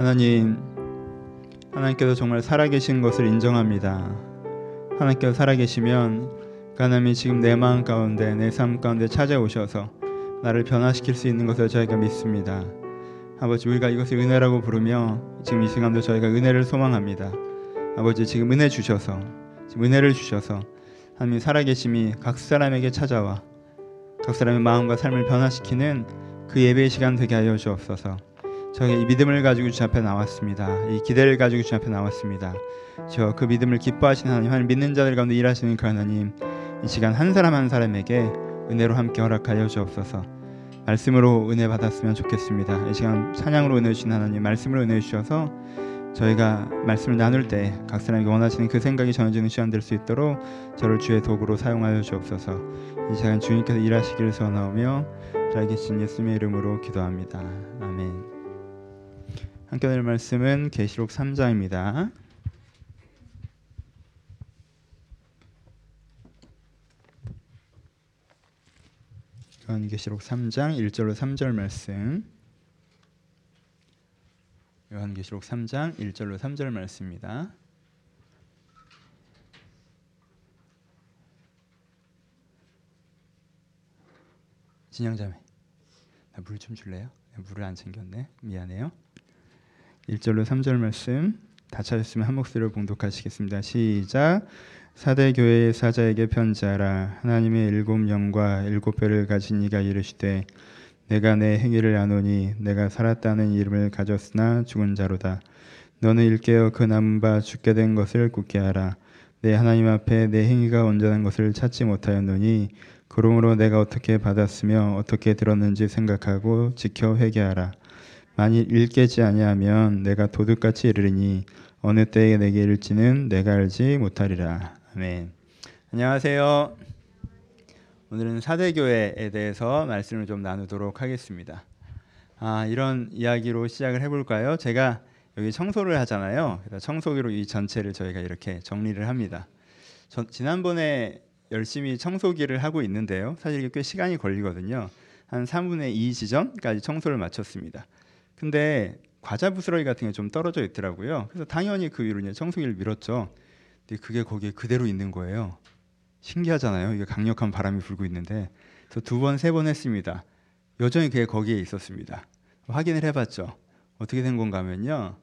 하나님, 하나님께서 정말 살아계신 것을 인정합니다. 하나님께서 살아계시면 그 하나님이 지금 내 마음 가운데 내 삶 가운데 찾아오셔서 나를 변화시킬 수 있는 것을 저희가 믿습니다. 아버지 우리가 이것을 은혜라고 부르며 지금 이 시간도 저희가 은혜를 소망합니다. 아버지 지금 은혜 주셔서 지금 은혜를 주셔서 하나님 살아계심이 각 사람에게 찾아와 각 사람의 마음과 삶을 변화시키는 그 예배의 시간 되게 하여 주옵소서. 저희 이 믿음을 가지고 주님 앞에 나왔습니다. 이 기대를 가지고 주님 앞에 나왔습니다. 저 그 믿음을 기뻐하시는 하나님, 하나님 믿는 자들 가운데 일하시는 그 하나님, 이 시간 한 사람 한 사람에게 은혜로 함께 허락하여 주옵소서. 말씀으로 은혜 받았으면 좋겠습니다. 이 시간 찬양으로 은혜 주신 하나님, 말씀으로 은혜 주셔서 저희가 말씀을 나눌 때 각 사람에게 원하시는 그 생각이 전해지는 시간 될 수 있도록 저를 주의 도구로 사용하여 주옵소서. 이 시간 주님께서 일하시기를 소원하며 잘 계신 예수님의 이름으로 기도합니다. 아멘. 함께 할 말씀은 계시록 3장입니다. 요한계시록 3장 1절로 3절 말씀. 요한계시록 3장 1절로 3절 말씀입니다. 진영자매, 물좀 줄래요? 물을 안 챙겼네. 미안해요. 1절로 3절 말씀 다 찾았으면 한 목소리로 봉독하시겠습니다. 시작. 사대 교회의 사자에게 편지하라. 하나님의 일곱 영과 일곱 뼈를 가진 이가 이르시되 내가 내 행위를 아노니 내가 살았다는 이름을 가졌으나 죽은 자로다. 너는 일깨어 그 남은 바 죽게 된 것을 굳게 하라. 내 하나님 앞에 내 행위가 온전한 것을 찾지 못하였노니 그러므로 내가 어떻게 받았으며 어떻게 들었는지 생각하고 지켜 회개하라. 만일 일깨지 아니하면 내가 도둑같이 이르리니 어느 때에 내게 이를지는 내가 알지 못하리라. 아멘. 안녕하세요. 오늘은 사대교회에 대해서 말씀을 좀 나누도록 하겠습니다. 아, 이런 이야기로 시작을 해볼까요? 제가 여기 청소를 하잖아요. 그래서 청소기로 이 전체를 저희가 이렇게 정리를 합니다. 저, 지난번에 열심히 청소기를 하고 있는데요. 사실 이게 꽤 시간이 걸리거든요. 한 3분의 2 지점까지 청소를 마쳤습니다. 근데 과자 부스러기 같은 게 좀 떨어져 있더라고요. 그래서 당연히 그 위로 이제 청소기를 밀었죠. 근데 그게 거기에 그대로 있는 거예요. 신기하잖아요. 이게 강력한 바람이 불고 있는데 그래서 두 번, 세 번 했습니다. 여전히 그게 거기에 있었습니다. 확인을 해봤죠. 어떻게 된 건가 하면요.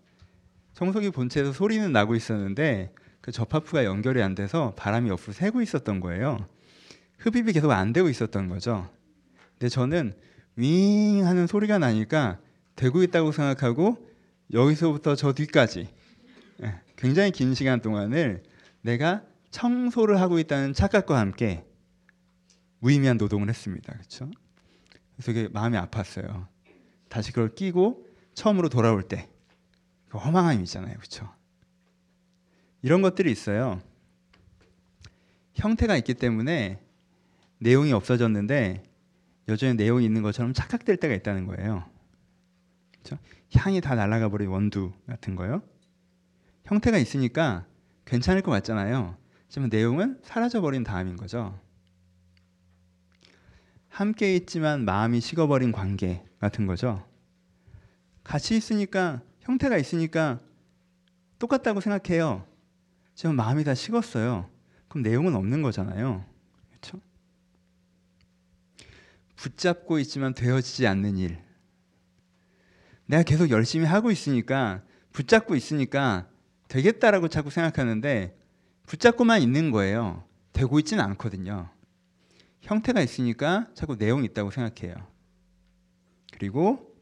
청소기 본체에서 소리는 나고 있었는데 그 접합부가 연결이 안 돼서 바람이 옆으로 새고 있었던 거예요. 흡입이 계속 안 되고 있었던 거죠. 근데 저는 윙 하는 소리가 나니까 되고 있다고 생각하고 여기서부터 저 뒤까지 예, 굉장히 긴 시간 동안을 내가 청소를 하고 있다는 착각과 함께 무의미한 노동을 했습니다. 그렇죠? 그래서 이게 마음이 아팠어요. 다시 그걸 끼고 처음으로 돌아올 때 그 허망함이 있잖아요. 그렇죠? 이런 것들이 있어요. 형태가 있기 때문에 내용이 없어졌는데 여전히 내용이 있는 것처럼 착각될 때가 있다는 거예요. 그렇죠? 향이 다 날아가 버린 원두 같은 거요. 형태가 있으니까 괜찮을 것 같잖아요. 하지만 내용은 사라져 버린 다음인 거죠. 함께 있지만 마음이 식어버린 관계 같은 거죠. 같이 있으니까 형태가 있으니까 똑같다고 생각해요. 지금 마음이 다 식었어요. 그럼 내용은 없는 거잖아요. 그렇죠? 붙잡고 있지만 되어지지 않는 일. 내가 계속 열심히 하고 있으니까 붙잡고 있으니까 되겠다라고 자꾸 생각하는데 붙잡고만 있는 거예요. 되고 있지는 않거든요. 형태가 있으니까 자꾸 내용이 있다고 생각해요. 그리고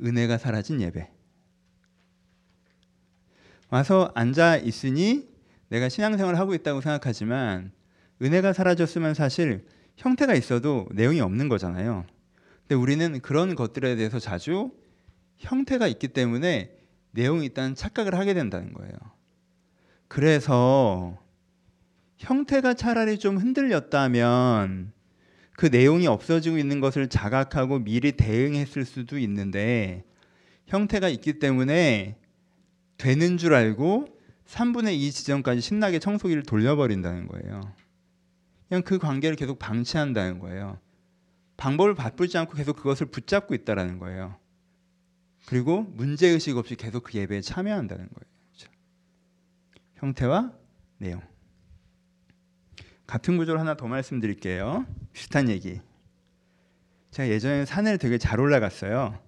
은혜가 사라진 예배. 와서 앉아 있으니 내가 신앙생활을 하고 있다고 생각하지만 은혜가 사라졌으면 사실 형태가 있어도 내용이 없는 거잖아요. 근데 우리는 그런 것들에 대해서 자주 형태가 있기 때문에 내용이 있다는 착각을 하게 된다는 거예요. 그래서 형태가 차라리 좀 흔들렸다면 그 내용이 없어지고 있는 것을 자각하고 미리 대응했을 수도 있는데 형태가 있기 때문에 되는 줄 알고 3분의 2 지점까지 신나게 청소기를 돌려버린다는 거예요. 그냥 그 관계를 계속 방치한다는 거예요. 방법을 바꾸지 않고 계속 그것을 붙잡고 있다라는 거예요. 그리고 문제 의식 없이 계속 그 예배에 참여한다는 거예요. 그렇죠? 형태와 내용. 같은 구조를 하나 더 말씀드릴게요. 비슷한 얘기. 제가 예전에 산을 되게 잘 올라갔어요.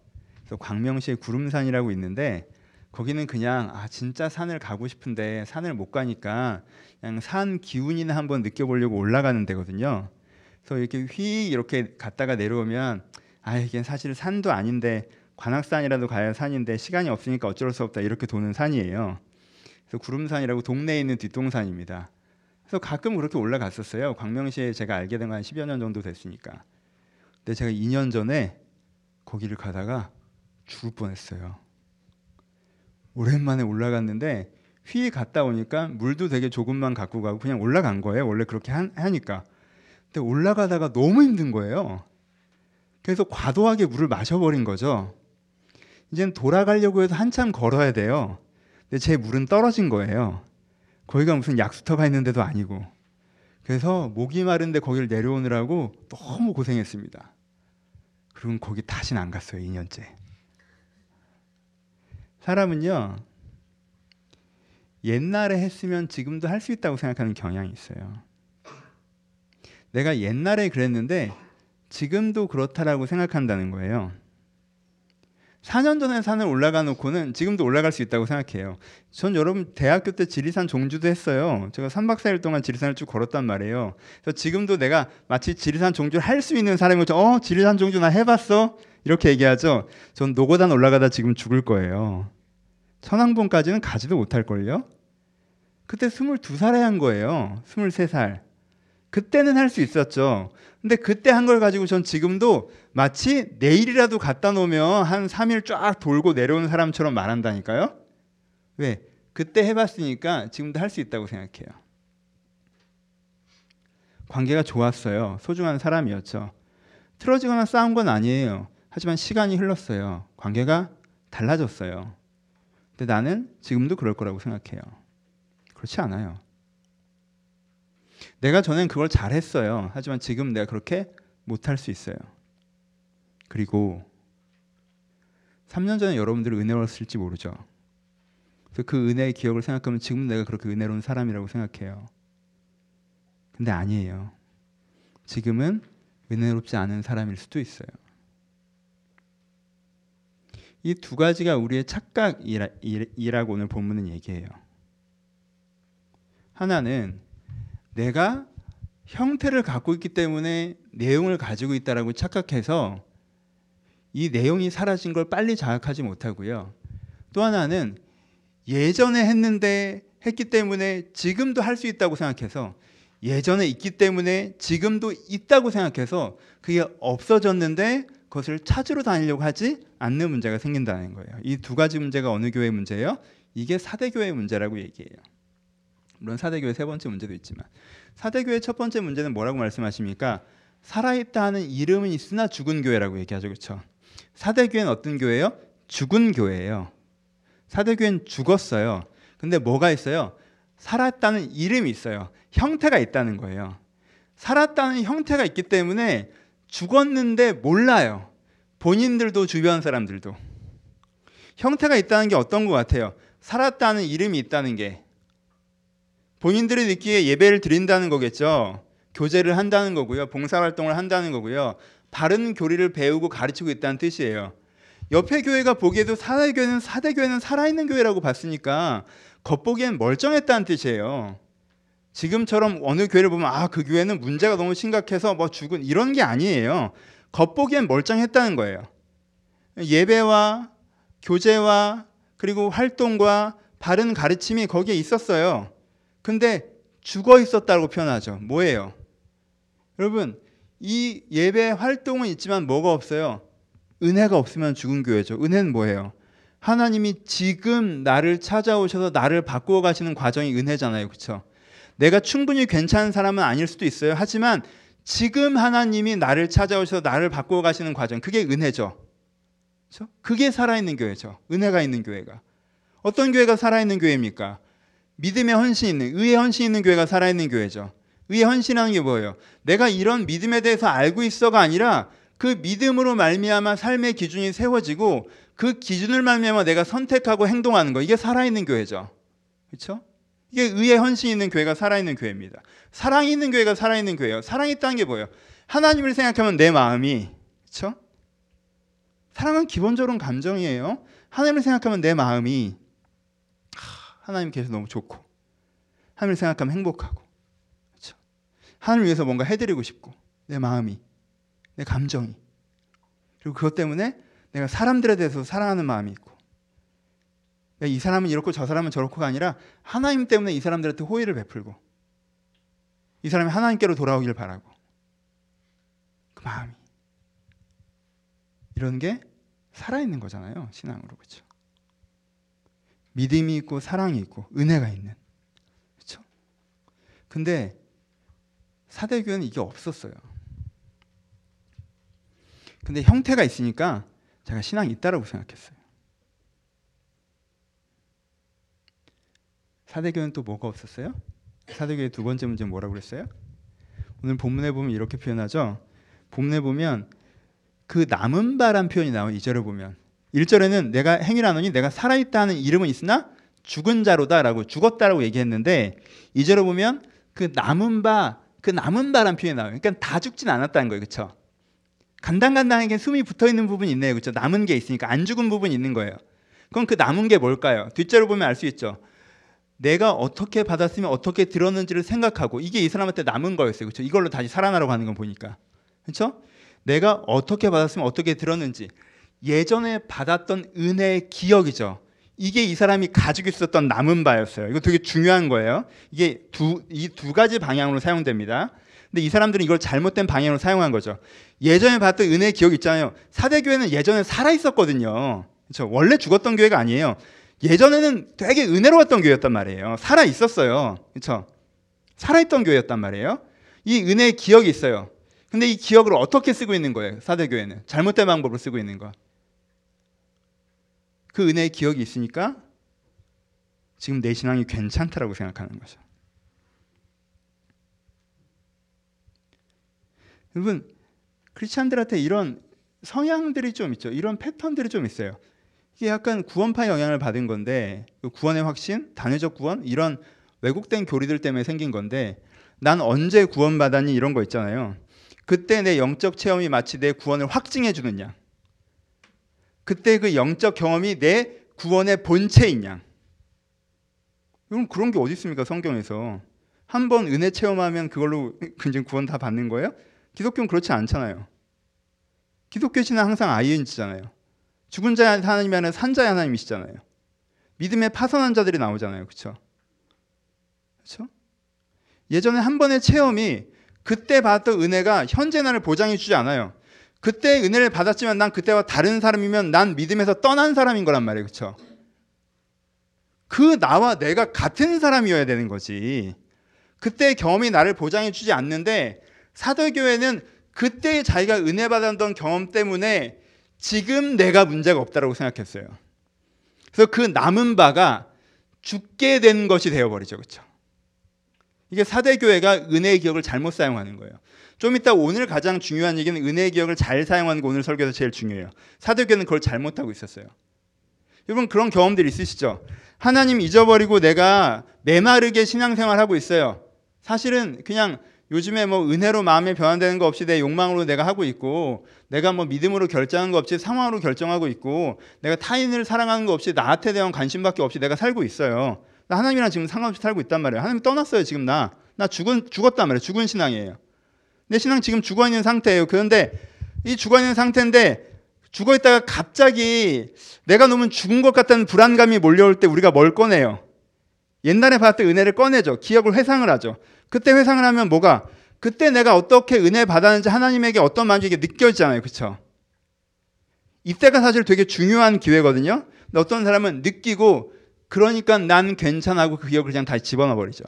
그래서 광명시에 구름산이라고 있는데 거기는 그냥 아 진짜 산을 가고 싶은데 산을 못 가니까 그냥 산 기운이나 한번 느껴보려고 올라가는 데거든요. 그래서 이렇게 휘 이렇게 갔다가 내려오면 아 이게 사실 산도 아닌데 관악산이라도 가야 산인데 시간이 없으니까 어쩔 수 없다 이렇게 도는 산이에요. 그래서 구름산이라고 동네에 있는 뒷동산입니다. 그래서 가끔 그렇게 올라갔었어요. 광명시에 제가 알게 된 건 한 10여 년 정도 됐으니까. 근데 제가 2년 전에 거기를 가다가 죽을 뻔했어요. 오랜만에 올라갔는데 휘 갔다 오니까 물도 되게 조금만 갖고 가고 그냥 올라간 거예요. 원래 그렇게 하, 하니까. 근데 올라가다가 너무 힘든 거예요. 그래서 과도하게 물을 마셔버린 거죠. 이제는 돌아가려고 해서 한참 걸어야 돼요. 근데 제 물은 떨어진 거예요. 거기가 무슨 약수터가 있는데도 아니고. 그래서 목이 마른데 거기를 내려오느라고 너무 고생했습니다. 그리고 거기 다시는 안 갔어요. 2년째. 사람은요. 옛날에 했으면 지금도 할 수 있다고 생각하는 경향이 있어요. 내가 옛날에 그랬는데 지금도 그렇다라고 생각한다는 거예요. 4년 전에 산을 올라가 놓고는 지금도 올라갈 수 있다고 생각해요. 전 여러분 대학교 때 지리산 종주도 했어요. 제가 3박 4일 동안 지리산을 쭉 걸었단 말이에요. 그래서 지금도 내가 마치 지리산 종주를 할 수 있는 사람인 것처럼 어 지리산 종주 나 해봤어 이렇게 얘기하죠. 전 노고단 올라가다 지금 죽을 거예요. 천왕봉까지는 가지도 못할 걸요. 그때 22살에 한 거예요. 23살. 그때는 할 수 있었죠. 근데 그때 한 걸 가지고 전 지금도 마치 내일이라도 갖다 놓으면 한 3일 쫙 돌고 내려오는 사람처럼 말한다니까요. 왜? 그때 해봤으니까 지금도 할 수 있다고 생각해요. 관계가 좋았어요. 소중한 사람이었죠. 틀어지거나 싸운 건 아니에요. 하지만 시간이 흘렀어요. 관계가 달라졌어요. 근데 나는 지금도 그럴 거라고 생각해요. 그렇지 않아요. 내가 전엔 그걸 잘했어요. 하지만 지금 내가 그렇게 못할 수 있어요. 그리고 3년 전에 여러분들이 은혜로웠을지 모르죠. 그래서 그 은혜의 기억을 생각하면 지금 내가 그렇게 은혜로운 사람이라고 생각해요. 근데 아니에요. 지금은 은혜롭지 않은 사람일 수도 있어요. 이 두 가지가 우리의 착각이라고 오늘 본문은 얘기해요. 하나는 내가 형태를 갖고 있기 때문에 내용을 가지고 있다라고 착각해서 이 내용이 사라진 걸 빨리 자각하지 못하고요. 또 하나는 예전에 했는데 했기 때문에 지금도 할 수 있다고 생각해서 예전에 있기 때문에 지금도 있다고 생각해서 그게 없어졌는데 그것을 찾으러 다니려고 하지 않는 문제가 생긴다는 거예요. 이 두 가지 문제가 어느 교회 문제예요? 이게 사대 교회 문제라고 얘기해요. 물론 사대교회 세 번째 문제도 있지만 사대교회 첫 번째 문제는 뭐라고 말씀하십니까? 살아있다 하는 이름은 있으나 죽은 교회라고 얘기하죠. 그렇죠? 사대교회는 어떤 교회예요? 죽은 교회예요. 사대교회는 죽었어요. 근데 뭐가 있어요? 살았다는 이름이 있어요. 형태가 있다는 거예요. 살았다는 형태가 있기 때문에 죽었는데 몰라요. 본인들도 주변 사람들도. 형태가 있다는 게 어떤 것 같아요? 살았다는 이름이 있다는 게 본인들이 느끼기에 예배를 드린다는 거겠죠. 교제를 한다는 거고요. 봉사활동을 한다는 거고요. 바른 교리를 배우고 가르치고 있다는 뜻이에요. 옆에 교회가 보기에도 사대교회는 사대교회는 살아있는 교회라고 봤으니까 겉보기엔 멀쩡했다는 뜻이에요. 지금처럼 어느 교회를 보면 아 그 교회는 문제가 너무 심각해서 뭐 죽은 이런 게 아니에요. 겉보기엔 멀쩡했다는 거예요. 예배와 교제와 그리고 활동과 바른 가르침이 거기에 있었어요. 근데 죽어 있었다고 표현하죠. 뭐예요? 여러분, 이 예배 활동은 있지만 뭐가 없어요? 은혜가 없으면 죽은 교회죠. 은혜는 뭐예요? 하나님이 지금 나를 찾아오셔서 나를 바꾸어 가시는 과정이 은혜잖아요. 그렇죠? 내가 충분히 괜찮은 사람은 아닐 수도 있어요. 하지만 지금 하나님이 나를 찾아오셔서 나를 바꾸어 가시는 과정, 그게 은혜죠. 그렇죠? 그게 살아있는 교회죠. 은혜가 있는 교회가. 어떤 교회가 살아있는 교회입니까? 믿음의 헌신 있는, 의의 헌신 있는 교회가 살아있는 교회죠. 의의 헌신하는 게 뭐예요? 내가 이런 믿음에 대해서 알고 있어가 아니라 그 믿음으로 말미암아 삶의 기준이 세워지고 그 기준을 말미암아 내가 선택하고 행동하는 거 이게 살아있는 교회죠. 그렇죠? 이게 의에 헌신 있는 교회가 살아있는 교회입니다. 사랑이 있는 교회가 살아있는 교회예요. 사랑이 있다는 게 뭐예요? 하나님을 생각하면 내 마음이 그렇죠? 사랑은 기본적으로 감정이에요. 하나님을 생각하면 내 마음이 하나님께서 너무 좋고 하나님을 생각하면 행복하고 그렇죠? 하나님을 위해서 뭔가 해드리고 싶고 내 마음이 내 감정이 그리고 그것 때문에 내가 사람들에 대해서 사랑하는 마음이 있고 이 사람은 이렇고 저 사람은 저렇고가 아니라 하나님 때문에 이 사람들한테 호의를 베풀고 이 사람이 하나님께로 돌아오길 바라고 그 마음이 이런 게 살아있는 거잖아요 신앙으로 그렇죠 믿음이 있고 사랑이 있고 은혜가 있는 그렇죠 근데 사대교회는 이게 없었어요 근데 형태가 있으니까 제가 신앙이 있다라고 생각했어요 사대교회는 또 뭐가 없었어요? 사대교회 두 번째 문제는 뭐라고 그랬어요? 오늘 본문에 보면 이렇게 표현하죠. 본문에 보면 그 남은 바란 표현이 나와요. 2절에 보면 1절에는 내가 행위를 하노니 내가 살아있다는 이름은 있으나 죽은 자로다라고 죽었다라고 얘기했는데 2절에 보면 그 남은 바, 그 남은 바란 표현이 나와요. 그러니까 다 죽진 않았다는 거예요. 그렇죠? 간당간당하게 숨이 붙어 있는 부분이 있네요. 그렇죠? 남은 게 있으니까 안 죽은 부분이 있는 거예요. 그럼 그 남은 게 뭘까요? 뒷절을 보면 알 수 있죠. 내가 어떻게 받았으면 어떻게 들었는지를 생각하고 이게 이 사람한테 남은 거였어요. 그렇죠? 이걸로 다시 살아나라고 하는 거 보니까. 그렇죠? 내가 어떻게 받았으면 어떻게 들었는지 예전에 받았던 은혜의 기억이죠. 이게 이 사람이 가지고 있었던 남은 바였어요. 이거 되게 중요한 거예요. 이게 두 이 두 가지 방향으로 사용됩니다. 근데 이 사람들은 이걸 잘못된 방향으로 사용한 거죠. 예전에 받던 은혜의 기억 있잖아요. 사대 교회는 예전에 살아 있었거든요. 그렇죠? 원래 죽었던 교회가 아니에요. 예전에는 되게 은혜로웠던 교회였단 말이에요. 살아 있었어요. 그렇죠? 살아 있던 교회였단 말이에요. 이 은혜의 기억이 있어요. 근데 이 기억을 어떻게 쓰고 있는 거예요? 사대 교회는 잘못된 방법으로 쓰고 있는 거. 그 은혜의 기억이 있으니까 지금 내 신앙이 괜찮다라고 생각하는 거죠. 여러분 크리스찬들한테 이런 성향들이 좀 있죠. 이런 패턴들이 좀 있어요. 이게 약간 구원파 영향을 받은 건데 그 구원의 확신, 단회적 구원 이런 왜곡된 교리들 때문에 생긴 건데 난 언제 구원받았니 이런 거 있잖아요. 그때 내 영적 체험이 마치 내 구원을 확증해 주느냐. 그때 그 영적 경험이 내 구원의 본체인 양. 여러분 그런 게 어디 있습니까 성경에서? 한 번 은혜 체험하면 그걸로 그냥 구원 다 받는 거예요? 기독교는 그렇지 않잖아요. 기독교 신앙 항상 ING잖아요. 죽은 자의 하나님이 산자의 하나님이시잖아요. 믿음에 파선한 자들이 나오잖아요. 그렇죠? 그렇죠? 예전에 한 번의 체험이 그때 받았던 은혜가 현재 나를 보장해 주지 않아요. 그때 은혜를 받았지만 난 그때와 다른 사람이면 난 믿음에서 떠난 사람인 거란 말이에요. 그렇죠? 그 나와 내가 같은 사람이어야 되는 거지. 그때 경험이 나를 보장해 주지 않는데 사도교회는 그때 자기가 은혜 받았던 경험 때문에 지금 내가 문제가 없다라고 생각했어요. 그래서 그 남은 바가 죽게 된 것이 되어버리죠. 그렇죠? 이게 사대교회가 은혜의 기억을 잘못 사용하는 거예요. 좀 이따 오늘 가장 중요한 얘기는 은혜의 기억을 잘 사용하는 게 오늘 설교에서 제일 중요해요. 사대교회는 그걸 잘못하고 있었어요. 여러분 그런 경험들 있으시죠? 하나님 잊어버리고 내가 메마르게 신앙생활 하고 있어요. 사실은 그냥 요즘에 뭐 은혜로 마음이 변화되는 거 없이 내 욕망으로 내가 하고 있고 내가 뭐 믿음으로 결정하는 거 없이 상황으로 결정하고 있고 내가 타인을 사랑하는 거 없이 나한테 대한 관심밖에 없이 내가 살고 있어요. 나 하나님이랑 지금 상관없이 살고 있단 말이에요. 하나님 떠났어요 지금 나. 나 죽은 죽었단 말이에요. 죽은 신앙이에요. 내 신앙 지금 죽어 있는 상태예요. 그런데 이 죽어 있는 상태인데 죽어 있다가 갑자기 내가 너무 죽은 것 같다는 불안감이 몰려올 때 우리가 뭘 꺼내요? 옛날에 받았던 은혜를 꺼내죠. 기억을 회상을 하죠. 그때 회상을 하면 뭐가 그때 내가 어떻게 은혜 받았는지 하나님에게 어떤 마음이 느껴지잖아요. 그렇죠? 이때가 사실 되게 중요한 기회거든요. 근데 어떤 사람은 느끼고 그러니까 난 괜찮아고 그 기억을 그냥 다시 집어넣어 버리죠.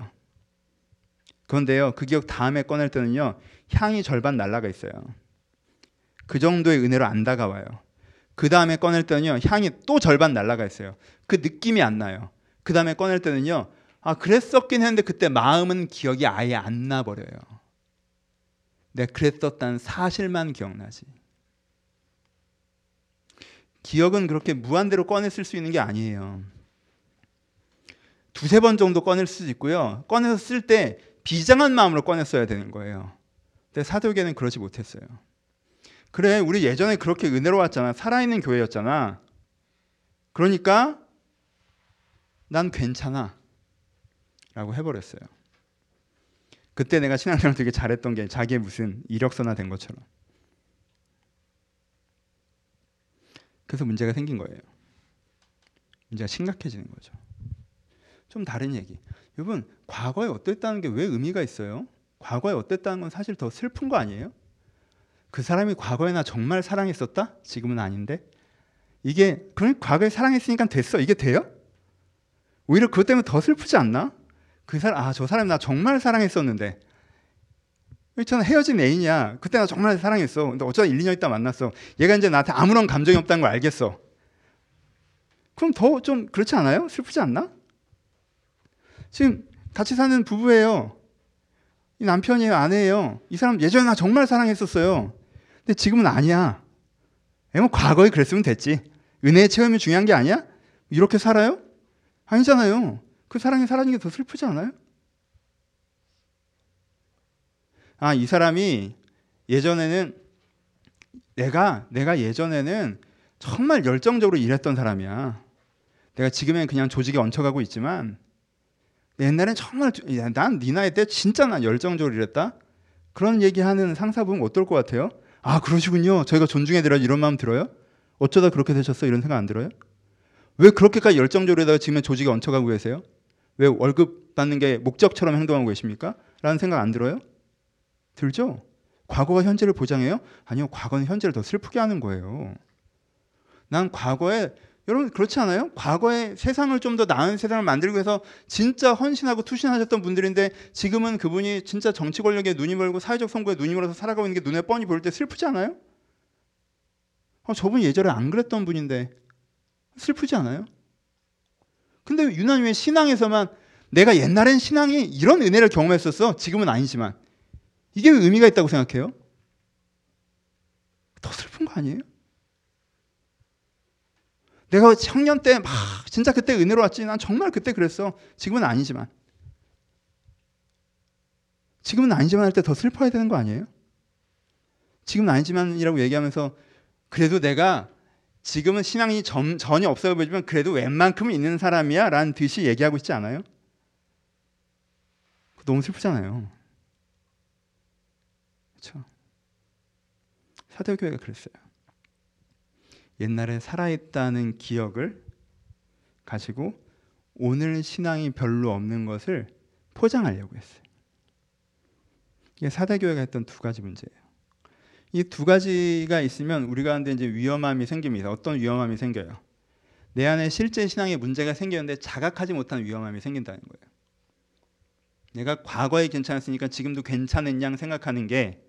그런데요. 그 기억 다음에 꺼낼 때는요. 향이 절반 날라가 있어요. 그 정도의 은혜로 안 다가와요. 그 다음에 꺼낼 때는요. 향이 또 절반 날라가 있어요. 그 느낌이 안 나요. 그 다음에 꺼낼 때는요. 아, 그랬었긴 했는데 그때 마음은 기억이 아예 안 나버려요. 내가 그랬었다는 사실만 기억나지. 기억은 그렇게 무한대로 꺼내 쓸수 있는 게 아니에요. 두세 번 정도 꺼낼 수 있고요. 꺼내서 쓸 때 비장한 마음으로 꺼내 써야 되는 거예요. 근데 사도계는 그러지 못했어요. 그래, 우리 예전에 그렇게 은혜로웠잖아. 살아있는 교회였잖아. 그러니까 난 괜찮아. 라고 해버렸어요. 그때 내가 신앙생활 되게 잘했던 게 자기의 무슨 이력서나 된 것처럼. 그래서 문제가 생긴 거예요. 문제가 심각해지는 거죠. 좀 다른 얘기. 여러분, 과거에 어땠다는 게 왜 의미가 있어요? 과거에 어땠다는 건 사실 더 슬픈 거 아니에요? 그 사람이 과거에 나 정말 사랑했었다? 지금은 아닌데? 이게, 그럼 과거에 사랑했으니까 됐어. 이게 돼요? 오히려 그것 때문에 더 슬프지 않나? 그 사람, 아, 저 사람 나 정말 사랑했었는데. 있잖아, 헤어진 애인이야. 그때 나 정말 사랑했어. 근데 어쩌다 1, 2년 있다 만났어. 얘가 이제 나한테 아무런 감정이 없다는 걸 알겠어. 그럼 더 좀 그렇지 않아요? 슬프지 않나? 지금 같이 사는 부부예요. 이 남편이에요, 아내예요. 이 사람 예전에 나 정말 사랑했었어요. 근데 지금은 아니야. 뭐 과거에 그랬으면 됐지. 은혜의 체험이 중요한 게 아니야? 이렇게 살아요? 아니잖아요. 그 사랑이 사라진 게 더 슬프지 않아요? 아, 이 사람이 예전에는 내가 내가 예전에는 정말 열정적으로 일했던 사람이야. 내가 지금은 그냥 조직에 얹혀가고 있지만 옛날엔 정말 난 네 나이 때 진짜 난 열정적으로 일했다. 그런 얘기하는 상사 보면 어떨 것 같아요? 아 그러시군요. 저희가 존중해 드려 이런 마음 들어요? 어쩌다 그렇게 되셨어 이런 생각 안 들어요? 왜 그렇게까지 열정적으로 해다가 지금 조직에 얹혀가고 계세요? 왜 월급 받는 게 목적처럼 행동하고 계십니까? 라는 생각 안 들어요? 들죠? 과거가 현재를 보장해요? 아니요, 과거는 현재를 더 슬프게 하는 거예요. 난 과거에 여러분 그렇지 않아요? 과거에 세상을 좀 더 나은 세상을 만들기 위해서 진짜 헌신하고 투신하셨던 분들인데 지금은 그분이 진짜 정치 권력에 눈이 멀고 사회적 선거에 눈이 멀어서 살아가고 있는 게 눈에 뻔히 보일 때 슬프지 않아요? 어, 저분이 예전에 안 그랬던 분인데 슬프지 않아요? 근데 유난히 왜 신앙에서만 내가 옛날엔 신앙이 이런 은혜를 경험했었어. 지금은 아니지만. 이게 왜 의미가 있다고 생각해요? 더 슬픈 거 아니에요? 내가 청년 때 막 진짜 그때 은혜로 왔지. 난 정말 그때 그랬어. 지금은 아니지만. 지금은 아니지만 할 때 더 슬퍼야 되는 거 아니에요? 지금은 아니지만이라고 얘기하면서 그래도 내가 지금은 신앙이 점, 전혀 없어 보이지만 그래도 웬만큼은 있는 사람이야 라는 듯이 얘기하고 있지 않아요? 너무 슬프잖아요. 그렇죠? 사도교회가 그랬어요. 옛날에 살아있다는 기억을 가지고 오늘 신앙이 별로 없는 것을 포장하려고 했어요. 이게 사대교회가 했던 두 가지 문제예요. 이 두 가지가 있으면 우리 가운데 이제 위험함이 생깁니다. 어떤 위험함이 생겨요? 내 안에 실제 신앙에 문제가 생겼는데 자각하지 못한 위험함이 생긴다는 거예요. 내가 과거에 괜찮았으니까 지금도 괜찮은 양 생각하는 게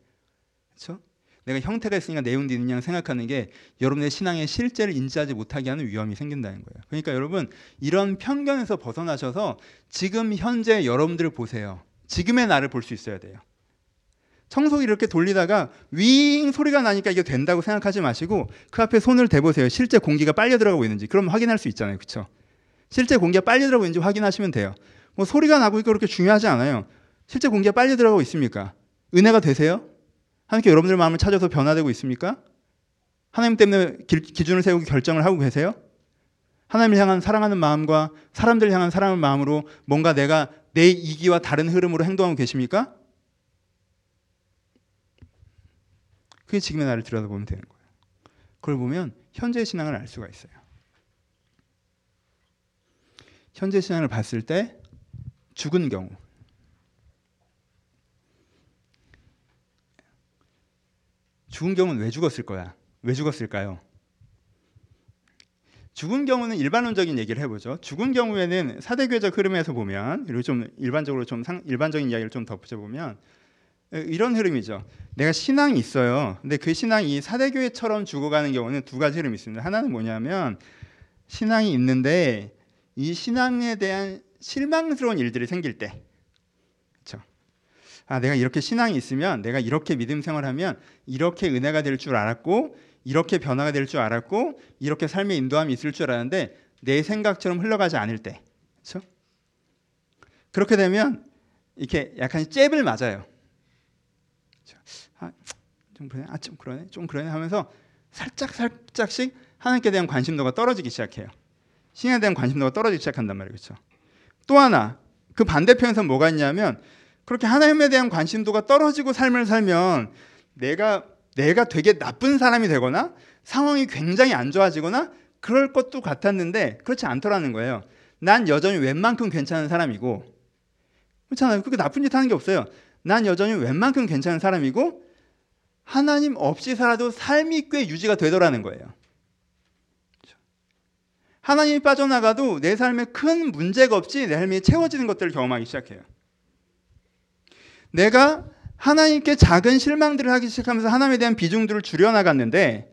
그렇죠? 내가 형태가 있으니까 내용도 있는 양 생각하는 게 여러분의 신앙의 실제를 인지하지 못하게 하는 위험이 생긴다는 거예요. 그러니까 여러분 이런 편견에서 벗어나셔서 지금 현재 여러분들을 보세요. 지금의 나를 볼 수 있어야 돼요. 청소기 이렇게 돌리다가 윙 소리가 나니까 이게 된다고 생각하지 마시고 그 앞에 손을 대보세요. 실제 공기가 빨려 들어가고 있는지. 그럼 확인할 수 있잖아요. 그렇죠? 실제 공기가 빨려 들어가고 있는지 확인하시면 돼요. 뭐 소리가 나고 있고 그렇게 중요하지 않아요. 실제 공기가 빨려 들어가고 있습니까? 은혜가 되세요? 하나님께 여러분들 마음을 찾아서 변화되고 있습니까? 하나님 때문에 기, 기준을 세우고 결정을 하고 계세요? 하나님을 향한 사랑하는 마음과 사람들 향한 사랑하는 마음으로 뭔가 내가 내 이기와 다른 흐름으로 행동하고 계십니까? 그게 지금의 나를 들여다보면 되는 거예요. 그걸 보면 현재 신앙을 알 수가 있어요. 현재 신앙을 봤을 때 죽은 경우 죽은 경우는 왜 죽었을 거야? 왜 죽었을까요? 죽은 경우는 일반론적인 얘기를 해보죠. 죽은 경우에는 사대교적 흐름에서 보면 그리고 좀 일반적으로 좀 상, 일반적인 이야기를 좀 덧붙여 보면 이런 흐름이죠. 내가 신앙이 있어요. 근데 그 신앙이 사대교회처럼 죽어가는 경우는 두 가지 흐름이 있습니다. 하나는 뭐냐면 신앙이 있는데 이 신앙에 대한 실망스러운 일들이 생길 때? 아, 내가 이렇게 신앙이 있으면 내가 이렇게 믿음 생활하면 이렇게 은혜가 될 줄 알았고 이렇게 변화가 될 줄 알았고 이렇게 삶의 인도함이 있을 줄 알았는데 내 생각처럼 흘러가지 않을 때, 그렇죠? 그렇게 되면 이렇게 약간 잽을 맞아요. 아, 좀 그러네, 아, 좀 그러네, 좀 그러네 하면서 살짝 살짝씩 하나님께 대한 관심도가 떨어지기 시작해요. 신에 대한 관심도가 떨어지기 시작한단 말이에요, 그렇죠? 또 하나 그 반대편에서 뭐가 있냐면 그렇게 하나님에 대한 관심도가 떨어지고 삶을 살면 내가 내가 되게 나쁜 사람이 되거나 상황이 굉장히 안 좋아지거나 그럴 것도 같았는데 그렇지 않더라는 거예요. 난 여전히 웬만큼 괜찮은 사람이고 그렇잖아요. 그렇게 나쁜 짓 하는 게 없어요. 난 여전히 웬만큼 괜찮은 사람이고 하나님 없이 살아도 삶이 꽤 유지가 되더라는 거예요. 하나님이 빠져나가도 내 삶에 큰 문제가 없이 내 삶이 채워지는 것들을 경험하기 시작해요. 내가 하나님께 작은 실망들을 하기 시작하면서 하나님에 대한 비중들을 줄여나갔는데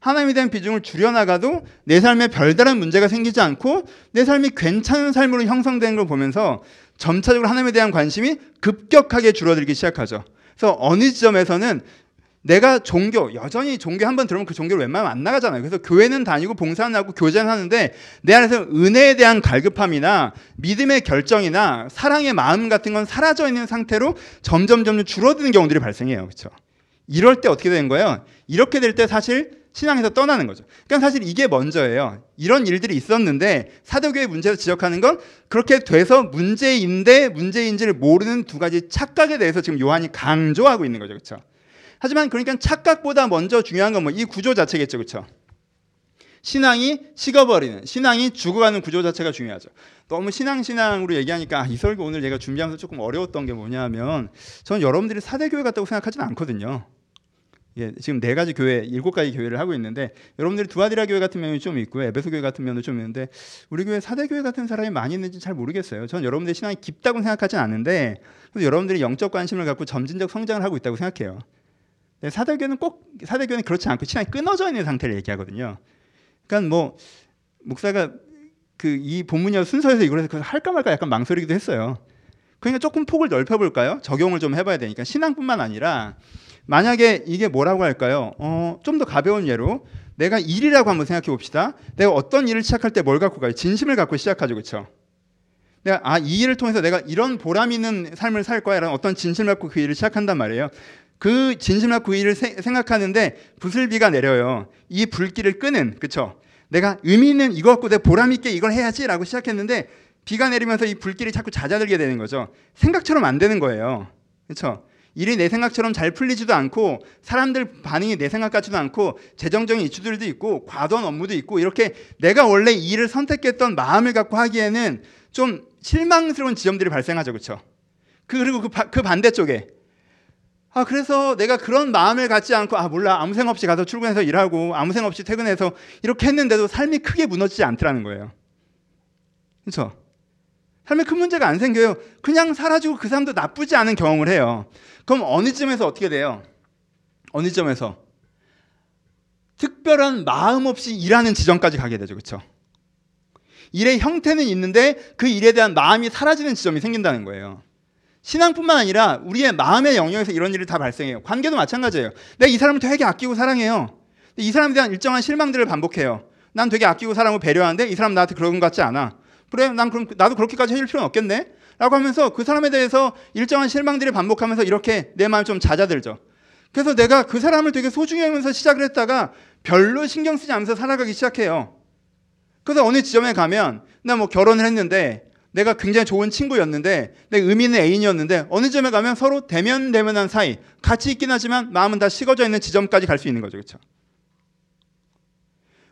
하나님에 대한 비중을 줄여나가도 내 삶에 별다른 문제가 생기지 않고 내 삶이 괜찮은 삶으로 형성되는 걸 보면서 점차적으로 하나님에 대한 관심이 급격하게 줄어들기 시작하죠. 그래서 어느 지점에서는 내가 종교 여전히 종교 한 번 들으면 그 종교를 웬만하면 안 나가잖아요. 그래서 교회는 다니고 봉사는 하고 교제는 하는데 내 안에서 은혜에 대한 갈급함이나 믿음의 결정이나 사랑의 마음 같은 건 사라져 있는 상태로 점점 점점 줄어드는 경우들이 발생해요. 그렇죠? 이럴 때 어떻게 되는 거예요? 이렇게 될 때 사실 신앙에서 떠나는 거죠. 그러니까 사실 이게 먼저예요. 이런 일들이 있었는데 사도교의 문제를 지적하는 건 그렇게 돼서 문제인데 문제인지를 모르는 두 가지 착각에 대해서 지금 요한이 강조하고 있는 거죠. 그렇죠? 하지만 그러니까 착각보다 먼저 중요한 건 뭐 이 구조 자체겠죠. 그렇죠? 신앙이 식어버리는 신앙이 죽어가는 구조 자체가 중요하죠. 너무 신앙 신앙으로 얘기하니까 아, 이 설교 오늘 제가 준비하면서 조금 어려웠던 게 뭐냐면 저는 여러분들이 사대 교회 같다고 생각하지는 않거든요. 예, 지금 네 가지 교회, 일곱 가지 교회를 하고 있는데 여러분들이 두아디라 교회 같은 면이 좀 있고 에베소 교회 같은 면도 좀 있는데 우리 교회 사대 교회 같은 사람이 많이 있는지 잘 모르겠어요. 저는 여러분들의 신앙이 깊다고 생각하지는 않는데 여러분들이 영적 관심을 갖고 점진적 성장을 하고 있다고 생각해요. 네, 사대교는 꼭 사대교는 그렇지 않고 신앙이 끊어져 있는 상태를 얘기하거든요. 그러니까 뭐 목사가 그 이 본문이어 순서에서 이걸 할까 말까 약간 망설이기도 했어요. 그러니까 조금 폭을 넓혀볼까요? 적용을 좀 해봐야 되니까 신앙뿐만 아니라 만약에 이게 뭐라고 할까요? 어, 좀 더 가벼운 예로 내가 일이라고 한번 생각해 봅시다. 내가 어떤 일을 시작할 때 뭘 갖고 가요? 진심을 갖고 시작하죠, 그렇죠? 내가 아 이 일을 통해서 내가 이런 보람 있는 삶을 살 거야라는 어떤 진심을 갖고 그 일을 시작한단 말이에요. 그 진심과 세, 생각하는데 부슬비가 내려요. 이 불길을 끄는 그쵸? 내가 의미 있는 이거 갖고 내가 보람 있게 이걸 해야지라고 시작했는데 비가 내리면서 이 불길이 자꾸 잦아들게 되는 거죠. 생각처럼 안 되는 거예요. 그렇죠? 일이 내 생각처럼 잘 풀리지도 않고 사람들 반응이 내 생각 같지도 않고 재정적인 이슈들도 있고 과도한 업무도 있고 이렇게 내가 원래 이 일을 선택했던 마음을 갖고 하기에는 좀 실망스러운 지점들이 발생하죠. 그렇죠? 그리고 그, 그 반대쪽에 아, 그래서 내가 그런 마음을 갖지 않고, 아, 몰라. 아무 생각 없이 가서 출근해서 일하고, 아무 생각 없이 퇴근해서 이렇게 했는데도 삶이 크게 무너지지 않더라는 거예요. 그렇죠? 삶에 큰 문제가 안 생겨요. 그냥 사라지고 그 사람도 나쁘지 않은 경험을 해요. 그럼 어느 점에서 어떻게 돼요? 어느 점에서? 특별한 마음 없이 일하는 지점까지 가게 되죠. 그렇죠? 일의 형태는 있는데 그 일에 대한 마음이 사라지는 지점이 생긴다는 거예요. 신앙뿐만 아니라 우리의 마음의 영역에서 이런 일이 다 발생해요. 관계도 마찬가지예요. 내가 이 사람을 되게 아끼고 사랑해요. 이 사람에 대한 일정한 실망들을 반복해요. 난 되게 아끼고 사랑하고 배려하는데 이 사람 나한테 그런 것 같지 않아. 그래, 난 그럼 나도 그렇게까지 해줄 필요는 없겠네. 라고 하면서 그 사람에 대해서 일정한 실망들을 반복하면서 이렇게 내 마음이 좀 잦아들죠. 그래서 내가 그 사람을 되게 소중히 하면서 시작을 했다가 별로 신경 쓰지 않으면서 살아가기 시작해요. 그래서 어느 지점에 가면 나 뭐 결혼을 했는데 내가 굉장히 좋은 친구였는데 내 의미 있는 애인이었는데 어느 점에 가면 서로 대면 대면한 사이 같이 있긴 하지만 마음은 다 식어져 있는 지점까지 갈 수 있는 거죠. 그렇죠?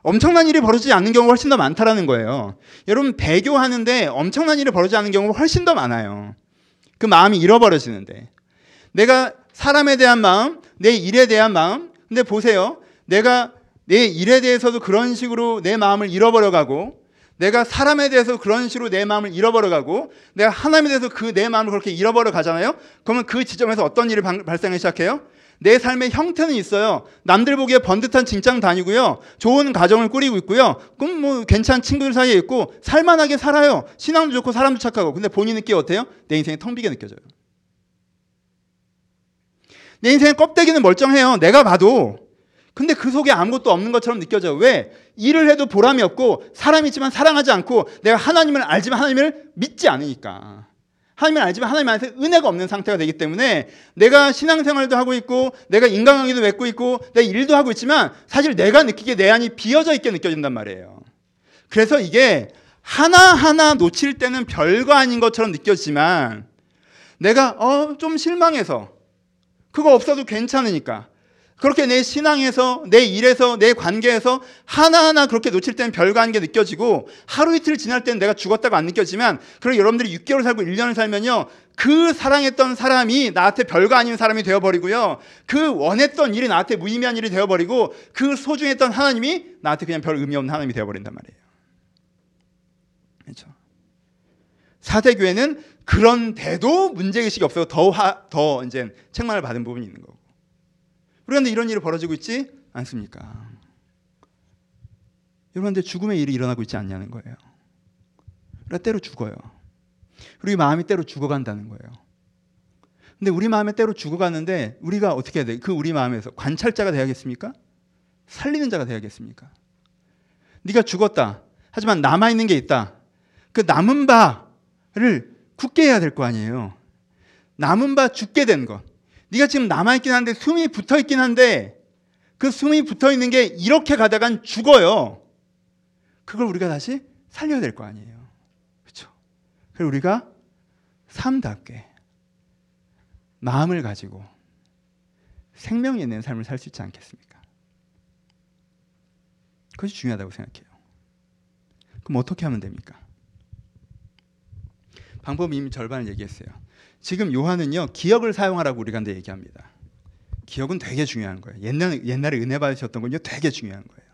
엄청난 일이 벌어지지 않는 경우가 훨씬 더 많다라는 거예요. 여러분 배교하는데 엄청난 일이 벌어지지 않는 경우가 훨씬 더 많아요. 그 마음이 잃어버려지는데 내가 사람에 대한 마음, 내 일에 대한 마음. 근데 보세요. 내가 내 일에 대해서도 그런 식으로 내 마음을 잃어버려 가고 내가 사람에 대해서 그런 식으로 내 마음을 잃어버려 가고 내가 하나님에 대해서 그 내 마음을 그렇게 잃어버려 가잖아요. 그러면 그 지점에서 어떤 일이 발생하기 시작해요? 내 삶의 형태는 있어요. 남들 보기에 번듯한 직장 다니고요. 좋은 가정을 꾸리고 있고요. 그럼 뭐 괜찮은 친구들 사이에 있고 살만하게 살아요. 신앙도 좋고 사람도 착하고. 근데 본인 느끼 어때요? 내 인생이 텅 비게 느껴져요. 내 인생의 껍데기는 멀쩡해요. 내가 봐도 근데 그 속에 아무것도 없는 것처럼 느껴져요. 왜? 일을 해도 보람이 없고 사람이지만 사랑하지 않고 내가 하나님을 알지만 하나님을 믿지 않으니까. 하나님을 알지만 하나님 안에서 은혜가 없는 상태가 되기 때문에 내가 신앙생활도 하고 있고 내가 인간관계도 맺고 있고 내 일도 하고 있지만 사실 내가 느끼기에 내 안이 비어져 있게 느껴진단 말이에요. 그래서 이게 하나하나 놓칠 때는 별거 아닌 것처럼 느껴지지만 내가 어 좀 실망해서 그거 없어도 괜찮으니까 그렇게 내 신앙에서 내 일에서 내 관계에서 하나하나 그렇게 놓칠 때는 별거 아닌 게 느껴지고 하루 이틀 지날 때는 내가 죽었다고 안 느껴지면 그럼 여러분들이 6개월 살고 1년을 살면요 그 사랑했던 사람이 나한테 별거 아닌 사람이 되어버리고요 그 원했던 일이 나한테 무의미한 일이 되어버리고 그 소중했던 하나님이 나한테 그냥 별 의미 없는 하나님이 되어버린단 말이에요. 그렇죠? 사대교회는 그런데도 문제의식이 없어서 더, 화, 더 이제 책망을 받은 부분이 있는 거고 그런데 이런 일이 벌어지고 있지 않습니까? 여러분들 죽음의 일이 일어나고 있지 않냐는 거예요. 그러니까 때로 죽어요. 우리 마음이 때로 죽어간다는 거예요. 근데 우리 마음에 때로 죽어가는데 우리가 어떻게 해야 돼? 그 우리 마음에서 관찰자가 돼야겠습니까? 살리는 자가 돼야겠습니까? 네가 죽었다. 하지만 남아 있는 게 있다. 그 남은 바를 굳게 해야 될 거 아니에요. 남은 바 죽게 된 것. 네가 지금 남아있긴 한데 숨이 붙어있긴 한데 그 숨이 붙어있는 게 이렇게 가다간 죽어요. 그걸 우리가 다시 살려야 될 거 아니에요. 그렇죠? 그래서 우리가 삶답게 마음을 가지고 생명이 있는 삶을 살 수 있지 않겠습니까? 그것이 중요하다고 생각해요. 그럼 어떻게 하면 됩니까? 방법 이미 절반을 얘기했어요. 지금 요한은요 기억을 사용하라고 우리가 근데 얘기합니다. 기억은 되게 중요한 거예요. 옛날 옛날에 은혜 받으셨던 건요 되게 중요한 거예요.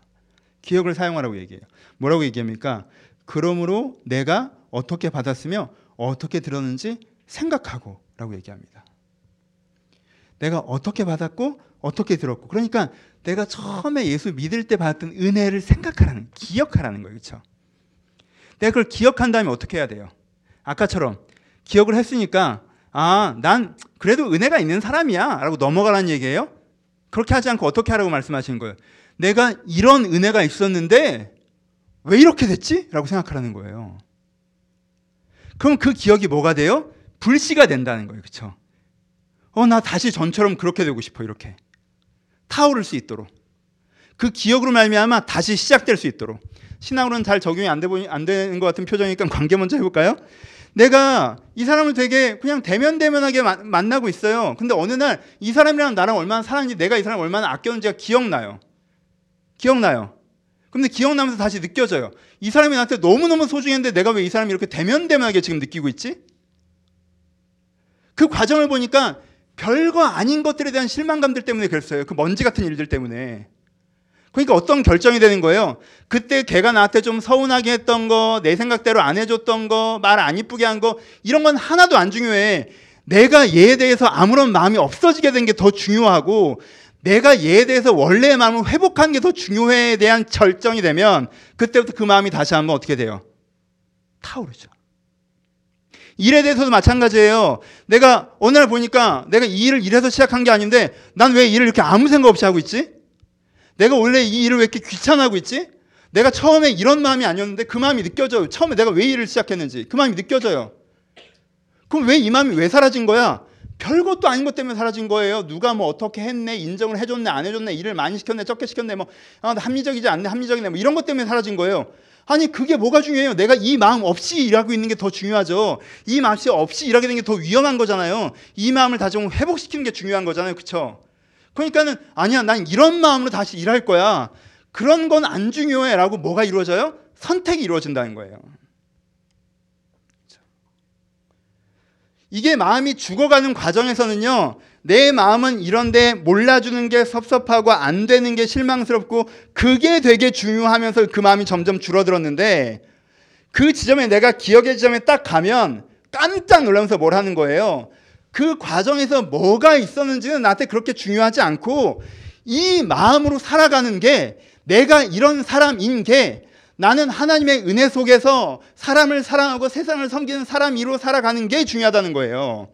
기억을 사용하라고 얘기해요. 뭐라고 얘기합니까? 그러므로 내가 어떻게 받았으며 어떻게 들었는지 생각하고라고 얘기합니다. 내가 어떻게 받았고 어떻게 들었고 그러니까 내가 처음에 예수 믿을 때 받았던 은혜를 생각하라는 기억하라는 거예요. 그렇죠? 내가 그걸 기억한 다음에 어떻게 해야 돼요? 아까처럼 기억을 했으니까 아, 난 그래도 은혜가 있는 사람이야. 라고 넘어가라는 얘기예요? 그렇게 하지 않고 어떻게 하라고 말씀하시는 거예요? 내가 이런 은혜가 있었는데 왜 이렇게 됐지? 라고 생각하라는 거예요. 그럼 그 기억이 뭐가 돼요? 불씨가 된다는 거예요. 그쵸? 어, 나 다시 전처럼 그렇게 되고 싶어. 이렇게. 타오를 수 있도록. 그 기억으로 말미암아 다시 시작될 수 있도록. 신앙으로는 잘 적용이 안, 안 되는 것 같은 표정이니까 관계 먼저 해볼까요? 내가 이 사람을 되게 그냥 대면대면하게 마, 만나고 있어요. 근데 어느 날 이 사람이랑 나랑 얼마나 사랑인지 내가 이 사람을 얼마나 아꼈는지가 기억나요. 기억나요. 근데 기억나면서 다시 느껴져요. 이 사람이 나한테 너무너무 소중했는데 내가 왜 이 사람이 이렇게 대면대면하게 지금 느끼고 있지? 그 과정을 보니까 별거 아닌 것들에 대한 실망감들 때문에 그랬어요. 그 먼지 같은 일들 때문에. 그러니까 어떤 결정이 되는 거예요? 그때 걔가 나한테 좀 서운하게 했던 거, 내 생각대로 안 해줬던 거, 말 안 이쁘게 한 거, 이런 건 하나도 안 중요해. 내가 얘에 대해서 아무런 마음이 없어지게 된 게 더 중요하고, 내가 얘에 대해서 원래의 마음을 회복하는 게 더 중요해에 대한 결정이 되면, 그때부터 그 마음이 다시 한번 어떻게 돼요? 타오르죠. 일에 대해서도 마찬가지예요. 내가 어느 날 보니까 내가 이 일을 이래서 시작한 게 아닌데, 난 왜 일을 이렇게 아무 생각 없이 하고 있지? 내가 원래 이 일을 왜 이렇게 귀찮아하고 있지? 내가 처음에 이런 마음이 아니었는데 그 마음이 느껴져요. 처음에 내가 왜 일을 시작했는지 그 마음이 느껴져요. 그럼 왜 이 마음이 왜 사라진 거야? 별것도 아닌 것 때문에 사라진 거예요. 누가 뭐 어떻게 했네, 인정을 해줬네, 안 해줬네, 일을 많이 시켰네, 적게 시켰네, 뭐 아, 합리적이지 않네, 합리적이네, 뭐 이런 것 때문에 사라진 거예요. 아니 그게 뭐가 중요해요? 내가 이 마음 없이 일하고 있는 게 더 중요하죠. 이 마음 없이 일하게 되는 게 더 위험한 거잖아요. 이 마음을 다시 회복시키는 게 중요한 거잖아요, 그렇죠? 그러니까는 아니야, 난 이런 마음으로 다시 일할 거야. 그런 건 안 중요해라고 뭐가 이루어져요? 선택이 이루어진다는 거예요. 이게 마음이 죽어가는 과정에서는요, 내 마음은 이런데 몰라주는 게 섭섭하고 안 되는 게 실망스럽고 그게 되게 중요하면서 그 마음이 점점 줄어들었는데 그 지점에 내가 기억의 지점에 딱 가면 깜짝 놀라면서 뭘 하는 거예요. 그 과정에서 뭐가 있었는지는 나한테 그렇게 중요하지 않고 이 마음으로 살아가는 게 내가 이런 사람인 게 나는 하나님의 은혜 속에서 사람을 사랑하고 세상을 섬기는 사람이로 살아가는 게 중요하다는 거예요.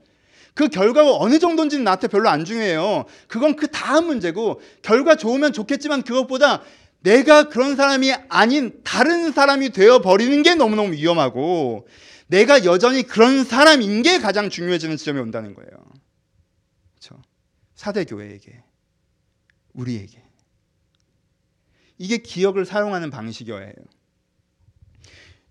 그 결과가 어느 정도인지는 나한테 별로 안 중요해요. 그건 그 다음 문제고 결과 좋으면 좋겠지만 그것보다 내가 그런 사람이 아닌 다른 사람이 되어 버리는 게 너무너무 위험하고 내가 여전히 그런 사람인 게 가장 중요해지는 지점이 온다는 거예요. 그렇죠? 사대 교회에게 우리에게 이게 기억을 사용하는 방식이어야 해요.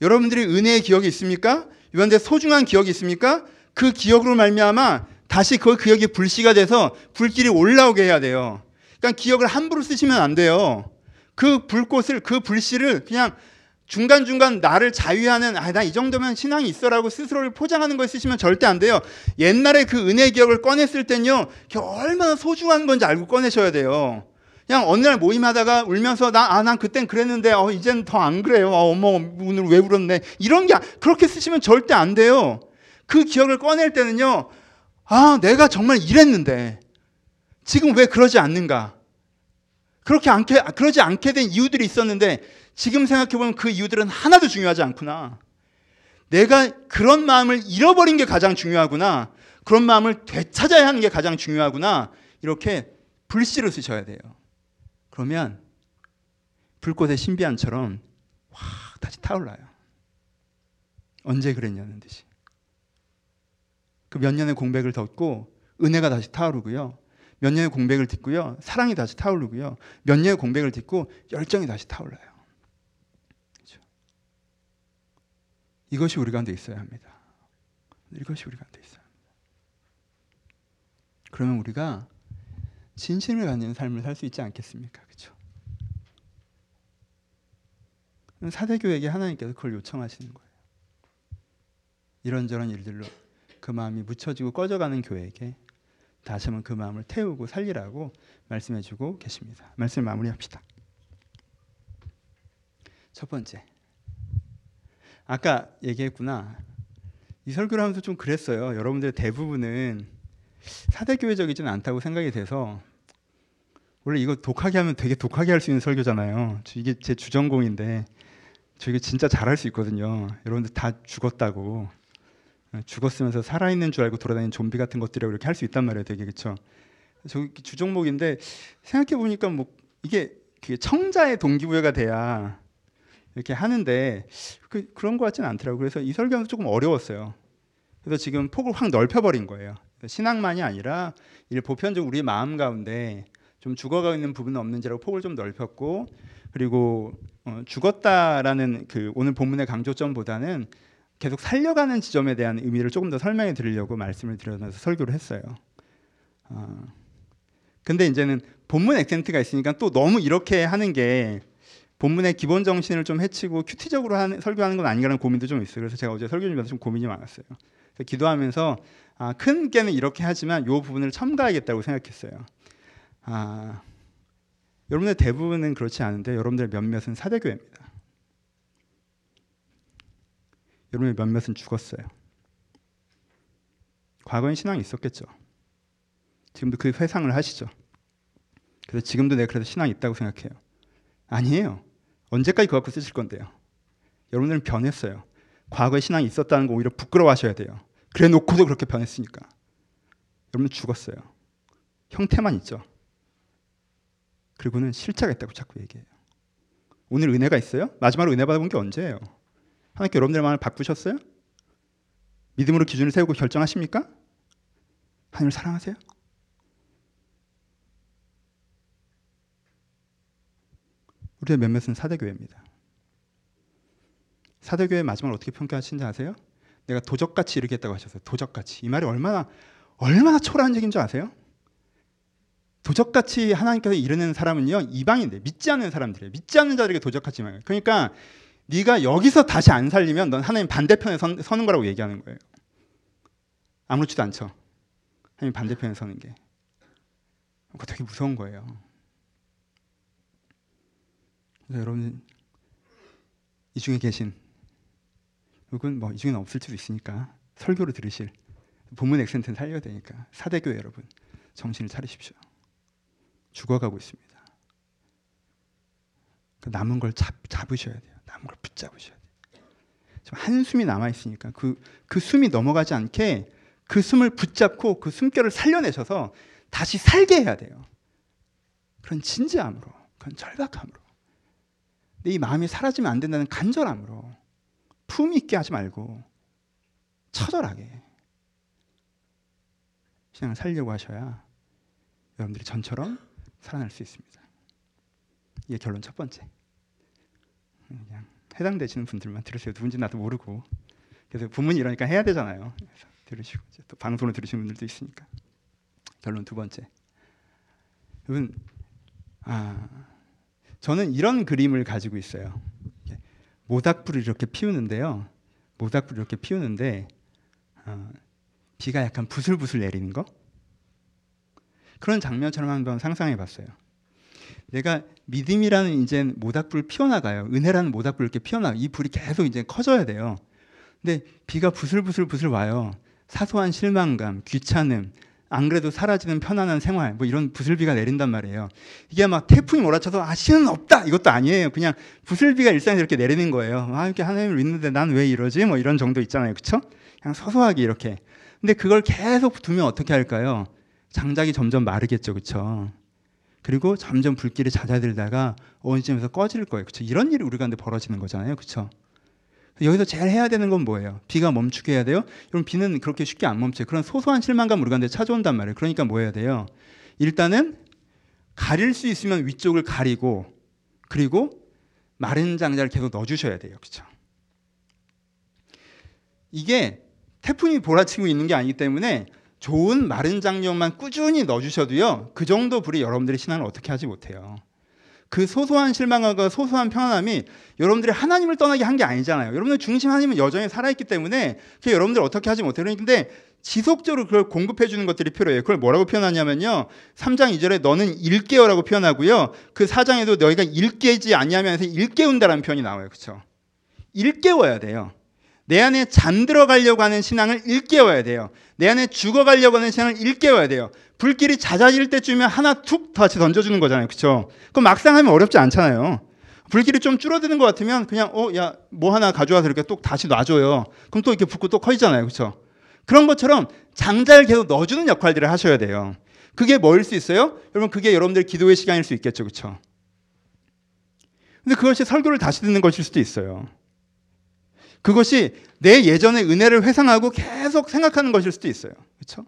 여러분들이 은혜의 기억이 있습니까? 이런데 소중한 기억이 있습니까? 그 기억으로 말미암아 다시 그 기억이 불씨가 돼서 불길이 올라오게 해야 돼요. 그러니까 기억을 함부로 쓰시면 안 돼요. 그 불꽃을 그 불씨를 그냥 중간중간 나를 자유하는 아 나 이 정도면 신앙이 있어라고 스스로를 포장하는 걸 쓰시면 절대 안 돼요. 옛날에 그 은혜 기억을 꺼냈을 땐요. 얼마나 소중한 건지 알고 꺼내셔야 돼요. 그냥 어느 날 모임하다가 울면서 나아난 그땐 그랬는데 어 이젠 더 안 그래요. 어, 어머 오늘 왜 울었네. 이런 게 그렇게 쓰시면 절대 안 돼요. 그 기억을 꺼낼 때는요. 아, 내가 정말 이랬는데 지금 왜 그러지 않는가? 그렇게 않게 그러지 않게 된 이유들이 있었는데 지금 생각해 보면 그 이유들은 하나도 중요하지 않구나. 내가 그런 마음을 잃어버린 게 가장 중요하구나. 그런 마음을 되찾아야 하는 게 가장 중요하구나. 이렇게 불씨를 쓰셔야 돼요. 그러면 불꽃의 신비한처럼 확 다시 타올라요. 언제 그랬냐는 듯이. 그 몇 년의 공백을 덮고 은혜가 다시 타오르고요. 몇 년의 공백을 딛고요. 사랑이 다시 타오르고요. 몇 년의 공백을 딛고 열정이 다시 타올라요. 그렇죠? 이것이 우리 가운데 있어야 합니다. 이것이 우리 가운데 있어야 합니다. 그러면 우리가 진심을 갖는 삶을 살 수 있지 않겠습니까? 그렇죠? 사대교에게 하나님께서 그걸 요청하시는 거예요. 이런저런 일들로 그 마음이 묻혀지고 꺼져가는 교회에게 다시 한번 그 마음을 태우고 살리라고 말씀해주고 계십니다. 말씀 마무리합시다. 첫 번째, 아까 얘기했구나. 이 설교를 하면서 좀 그랬어요. 여러분들 대부분은 사대교회적이지는 않다고 생각이 돼서 원래 이거 독하게 하면 되게 독하게 할 수 있는 설교잖아요. 이게 제 주전공인데 저 이거 진짜 잘할 수 있거든요. 여러분들 다 죽었다고 죽었으면서 살아있는 줄 알고 돌아다니는 좀비 같은 것들이라고 이렇게 할 수 있단 말이에요. 되게 그렇죠. 저 주종목인데 생각해 보니까 뭐 이게 청자의 동기부여가 돼야 이렇게 하는데 그, 그런 것 같지는 않더라고요. 그래서 이 설교는 조금 어려웠어요. 그래서 지금 폭을 확 넓혀버린 거예요. 신앙만이 아니라 이 보편적으로 우리 마음 가운데 좀 죽어가 있는 부분은 없는지라고 폭을 좀 넓혔고 그리고 어, 죽었다라는 그 오늘 본문의 강조점보다는 계속 살려가는 지점에 대한 의미를 조금 더 설명해 드리려고 말씀을 드려서 설교를 했어요. 어, 근데 이제는 본문 액센트가 있으니까 또 너무 이렇게 하는 게 본문의 기본 정신을 좀 해치고 큐티적으로 하는, 설교하는 건 아닌가라는 고민도 좀 있어요. 그래서 제가 어제 설교 준비하면서 좀 고민이 많았어요. 기도하면서 아, 큰 게는 이렇게 하지만 이 부분을 첨가하겠다고 생각했어요. 아, 여러분들 대부분은 그렇지 않은데 여러분들 몇몇은 사대교회입니다. 여러분의 몇몇은 죽었어요. 과거엔 신앙이 있었겠죠. 지금도 그 회상을 하시죠. 그래서 지금도 내가 그래서 신앙이 있다고 생각해요. 아니에요. 언제까지 그거 갖고 쓰실 건데요. 여러분들은 변했어요. 과거에 신앙이 있었다는 거 오히려 부끄러워하셔야 돼요. 그래 놓고도 그렇게 변했으니까. 여러분 죽었어요. 형태만 있죠. 그리고는 실체가 있다고 자꾸 얘기해요. 오늘 은혜가 있어요? 마지막으로 은혜 받아본 게 언제예요? 하나님께 여러분들 마음을 바꾸셨어요? 믿음으로 기준을 세우고 결정하십니까? 하나님을 사랑하세요? 우리의 몇몇은 사대교회입니다. 사대교회 마지막을 어떻게 평가하시는지 아세요? 내가 도적같이 이렇게 했다고 하셨어요. 도적같이. 이 말이 얼마나 얼마나 초라한 얘기인 줄 아세요? 도적같이 하나님께서 이르는 사람은요 이방인들 믿지 않는 사람들이에요. 믿지 않는 자들에게 도적같이 말해요. 그러니까 네가 여기서 다시 안 살리면 넌 하나님 반대편에 선, 서는 거라고 얘기하는 거예요. 아무렇지도 않죠. 하나님 반대편에 서는 게. 그거 되게 무서운 거예요. 여러분 이 중에 계신 혹은 뭐 이 중에는 없을 수도 있으니까 설교를 들으실 본문 액센트는 살려야 되니까 사대교회 여러분 정신을 차리십시오. 죽어가고 있습니다. 그 남은 걸 잡, 잡으셔야 돼요. 남은 걸 붙잡으셔야 돼요. 지금 한숨이 남아 있으니까 그, 그 숨이 넘어가지 않게 그 숨을 붙잡고 그 숨결을 살려내셔서 다시 살게 해야 돼요. 그런 진지함으로, 그런 절박함으로. 근데 이 마음이 사라지면 안 된다는 간절함으로 품 있게 하지 말고 처절하게 신앙을 살려고 하셔야 여러분들이 전처럼 살아날 수 있습니다. 이게 결론 첫 번째. 그냥 해당되시는 분들만 들으세요. 누군지 나도 모르고. 그래서 부문이 이러니까 해야 되잖아요. 그래서 들으시고 또 방송을 들으시는 분들도 있으니까. 결론 두 번째. 여러분, 아, 저는 이런 그림을 가지고 있어요. 모닥불을 이렇게 피우는데요. 모닥불을 이렇게 피우는데 어, 비가 약간 부슬부슬 내리는 거 그런 장면처럼 한번 상상해 봤어요. 내가 믿음이라는 이제 모닥불 피워나가요. 은혜라는 모닥불 이렇게 피워나. 이 불이 계속 이제 커져야 돼요. 근데 비가 부슬부슬 부슬 와요. 사소한 실망감, 귀찮음, 안 그래도 사라지는 편안한 생활, 뭐 이런 부슬비가 내린단 말이에요. 이게 막 태풍이 몰아쳐서 아 신은 없다 이것도 아니에요. 그냥 부슬비가 일상에서 이렇게 내리는 거예요. 아 이렇게 하나님을 믿는데 난 왜 이러지? 뭐 이런 정도 있잖아요, 그렇죠? 그냥 서서하게 이렇게. 근데 그걸 계속 두면 어떻게 할까요? 장작이 점점 마르겠죠, 그렇죠? 그리고 점점 불길이 잦아들다가 어느 쯤에서 꺼질 거예요, 그렇죠? 이런 일이 우리 가운데 벌어지는 거잖아요, 그렇죠? 여기서 제일 해야 되는 건 뭐예요? 비가 멈추게 해야 돼요? 여러분 비는 그렇게 쉽게 안 멈춰요. 그런 소소한 실망감 우리 가운데 찾아온단 말이에요. 그러니까 뭐 해야 돼요? 일단은 가릴 수 있으면 위쪽을 가리고 그리고 마른 장자를 계속 넣어주셔야 돼요. 그렇죠? 이게 태풍이 몰아치고 있는 게 아니기 때문에 좋은 마른 장력만 꾸준히 넣어주셔도요 그 정도 불이 여러분들의 신앙을 어떻게 하지 못해요. 그 소소한 실망과 소소한 평안함이 여러분들이 하나님을 떠나게 한 게 아니잖아요. 여러분들 중심 하나님은 여전히 살아있기 때문에 그 여러분들 어떻게 하지 못해요. 그런데 지속적으로 그걸 공급해 주는 것들이 필요해요. 그걸 뭐라고 표현하냐면요. 3장 2절에 너는 일깨어라고 표현하고요. 그 4장에도 너희가 일깨지 아니하면서 일깨운다라는 표현이 나와요. 그렇죠? 일깨워야 돼요. 내 안에 잠들어 가려고 하는 신앙을 일깨워야 돼요. 내 안에 죽어 가려고 하는 신앙을 일깨워야 돼요. 불길이 잦아질 때쯤에 하나 툭 다시 던져주는 거잖아요. 그렇죠? 그럼 막상 하면 어렵지 않잖아요. 불길이 좀 줄어드는 것 같으면 그냥 어 야 뭐 하나 가져와서 이렇게 또 다시 놔줘요. 그럼 또 이렇게 붓고 또 커지잖아요. 그렇죠? 그런 것처럼 장자를 계속 넣어주는 역할들을 하셔야 돼요. 그게 뭐일 수 있어요? 여러분 그게 여러분들 기도의 시간일 수 있겠죠. 그렇죠? 근데 그것이 설교를 다시 듣는 것일 수도 있어요. 그것이 내 예전의 은혜를 회상하고 계속 생각하는 것일 수도 있어요. 그렇죠?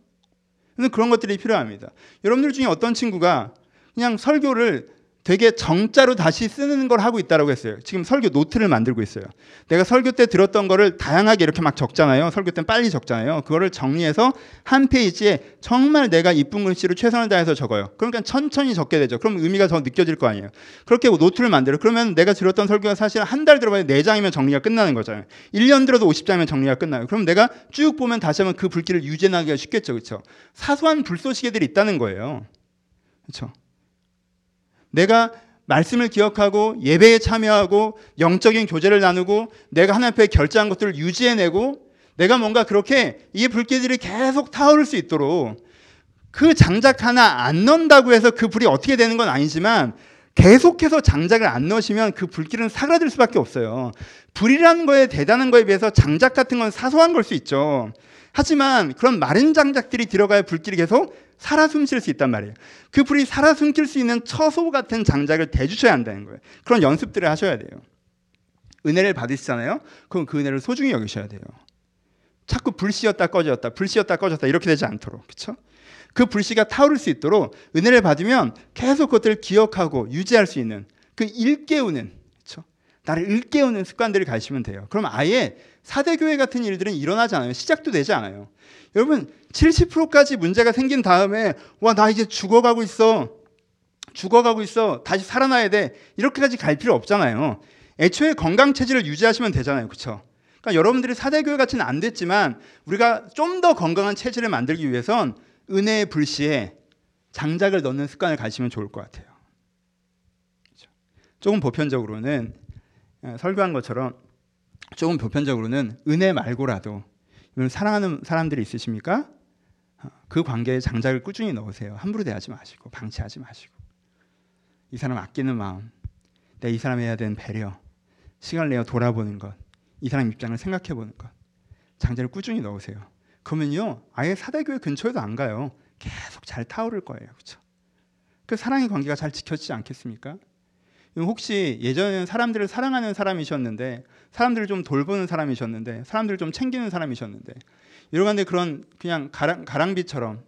그런 것들이 필요합니다. 여러분들 중에 어떤 친구가 그냥 설교를 되게 정자로 다시 쓰는 걸 하고 있다고 했어요. 지금 설교 노트를 만들고 있어요. 내가 설교 때 들었던 거를 다양하게 이렇게 막 적잖아요. 설교 때는 빨리 적잖아요. 그거를 정리해서 한 페이지에 정말 내가 이쁜 글씨로 최선을 다해서 적어요. 그러니까 천천히 적게 되죠. 그럼 의미가 더 느껴질 거 아니에요. 그렇게 노트를 만들어. 그러면 내가 들었던 설교가 사실 한 달 들어봐야 4장이면 정리가 끝나는 거잖아요. 1년 들어도 50장이면 정리가 끝나요. 그럼 내가 쭉 보면 다시 한번 그 불길을 유지하기가 쉽겠죠. 그렇죠? 사소한 불쏘시개들이 있다는 거예요. 그렇죠? 내가 말씀을 기억하고 예배에 참여하고 영적인 교제를 나누고 내가 하나님 앞에 결제한 것들을 유지해내고 내가 뭔가 그렇게 이 불길들이 계속 타오를 수 있도록 그 장작 하나 안 넣는다고 해서 그 불이 어떻게 되는 건 아니지만 계속해서 장작을 안 넣으시면 그 불길은 사그라들 수밖에 없어요. 불이라는 거에 대단한 거에 비해서 장작 같은 건 사소한 걸 수 있죠. 하지만 그런 마른 장작들이 들어가야 불길이 계속 살아 숨쉴 수 있단 말이에요. 그 불이 살아 숨길 수 있는 처소 같은 장작을 대주셔야 한다는 거예요. 그런 연습들을 하셔야 돼요. 은혜를 받으시잖아요. 그럼 그 은혜를 소중히 여기셔야 돼요. 자꾸 불씨였다 꺼졌다, 불씨였다 꺼졌다 이렇게 되지 않도록 그렇죠? 그 불씨가 타오를 수 있도록 은혜를 받으면 계속 그것들을 기억하고 유지할 수 있는 그 일깨우는 그렇죠? 나를 일깨우는 습관들을 가시면 돼요. 그럼 아예 사대 교회 같은 일들은 일어나지 않아요. 시작도 되지 않아요. 여러분 70%까지 문제가 생긴 다음에 와 나 이제 죽어가고 있어. 죽어가고 있어. 다시 살아나야 돼. 이렇게까지 갈 필요 없잖아요. 애초에 건강 체질을 유지하시면 되잖아요. 그렇죠? 그러니까 여러분들이 사대교회 같이는 안 됐지만 우리가 좀 더 건강한 체질을 만들기 위해선 은혜의 불씨에 장작을 넣는 습관을 가지면 좋을 것 같아요. 조금 보편적으로는 어, 설교한 것처럼 조금 보편적으로는 은혜 말고라도 사랑하는 사람들이 있으십니까? 그 관계에 장작을 꾸준히 넣으세요. 함부로 대하지 마시고 방치하지 마시고 이 사람 아끼는 마음, 내이 사람 해야 되는 배려, 시간을 내어 돌아보는 것, 이 사람 입장을 생각해 보는 것, 장작을 꾸준히 넣으세요. 그러면요 아예 사대교회 근처에도 안 가요. 계속 잘 타오를 거예요. 그렇죠? 그 사랑의 관계가 잘 지켜지지 않겠습니까? 혹시 예전에는 사람들을 사랑하는 사람이셨는데 사람들을 좀 돌보는 사람이셨는데 사람들을 좀 챙기는 사람이셨는데 이러간데 그런 그냥 가랑, 가랑비처럼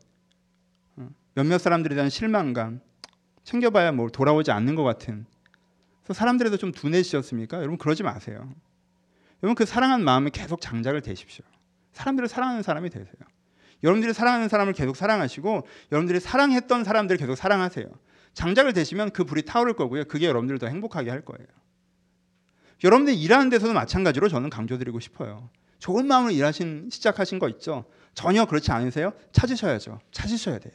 어, 몇몇 사람들에 대한 실망감 챙겨봐야 뭐 돌아오지 않는 것 같은 그래서 사람들에도 좀 둔해지셨습니까? 여러분 그러지 마세요. 여러분 그 사랑하는 마음에 계속 장작을 대십시오. 사람들을 사랑하는 사람이 되세요. 여러분들이 사랑하는 사람을 계속 사랑하시고 여러분들이 사랑했던 사람들을 계속 사랑하세요. 장작을 대시면 그 불이 타오를 거고요. 그게 여러분들을 더 행복하게 할 거예요. 여러분들이 일하는 데서도 마찬가지로 저는 강조드리고 싶어요. 좋은 마음으로 일하신 시작하신 거 있죠. 전혀 그렇지 않으세요? 찾으셔야죠. 찾으셔야 돼요.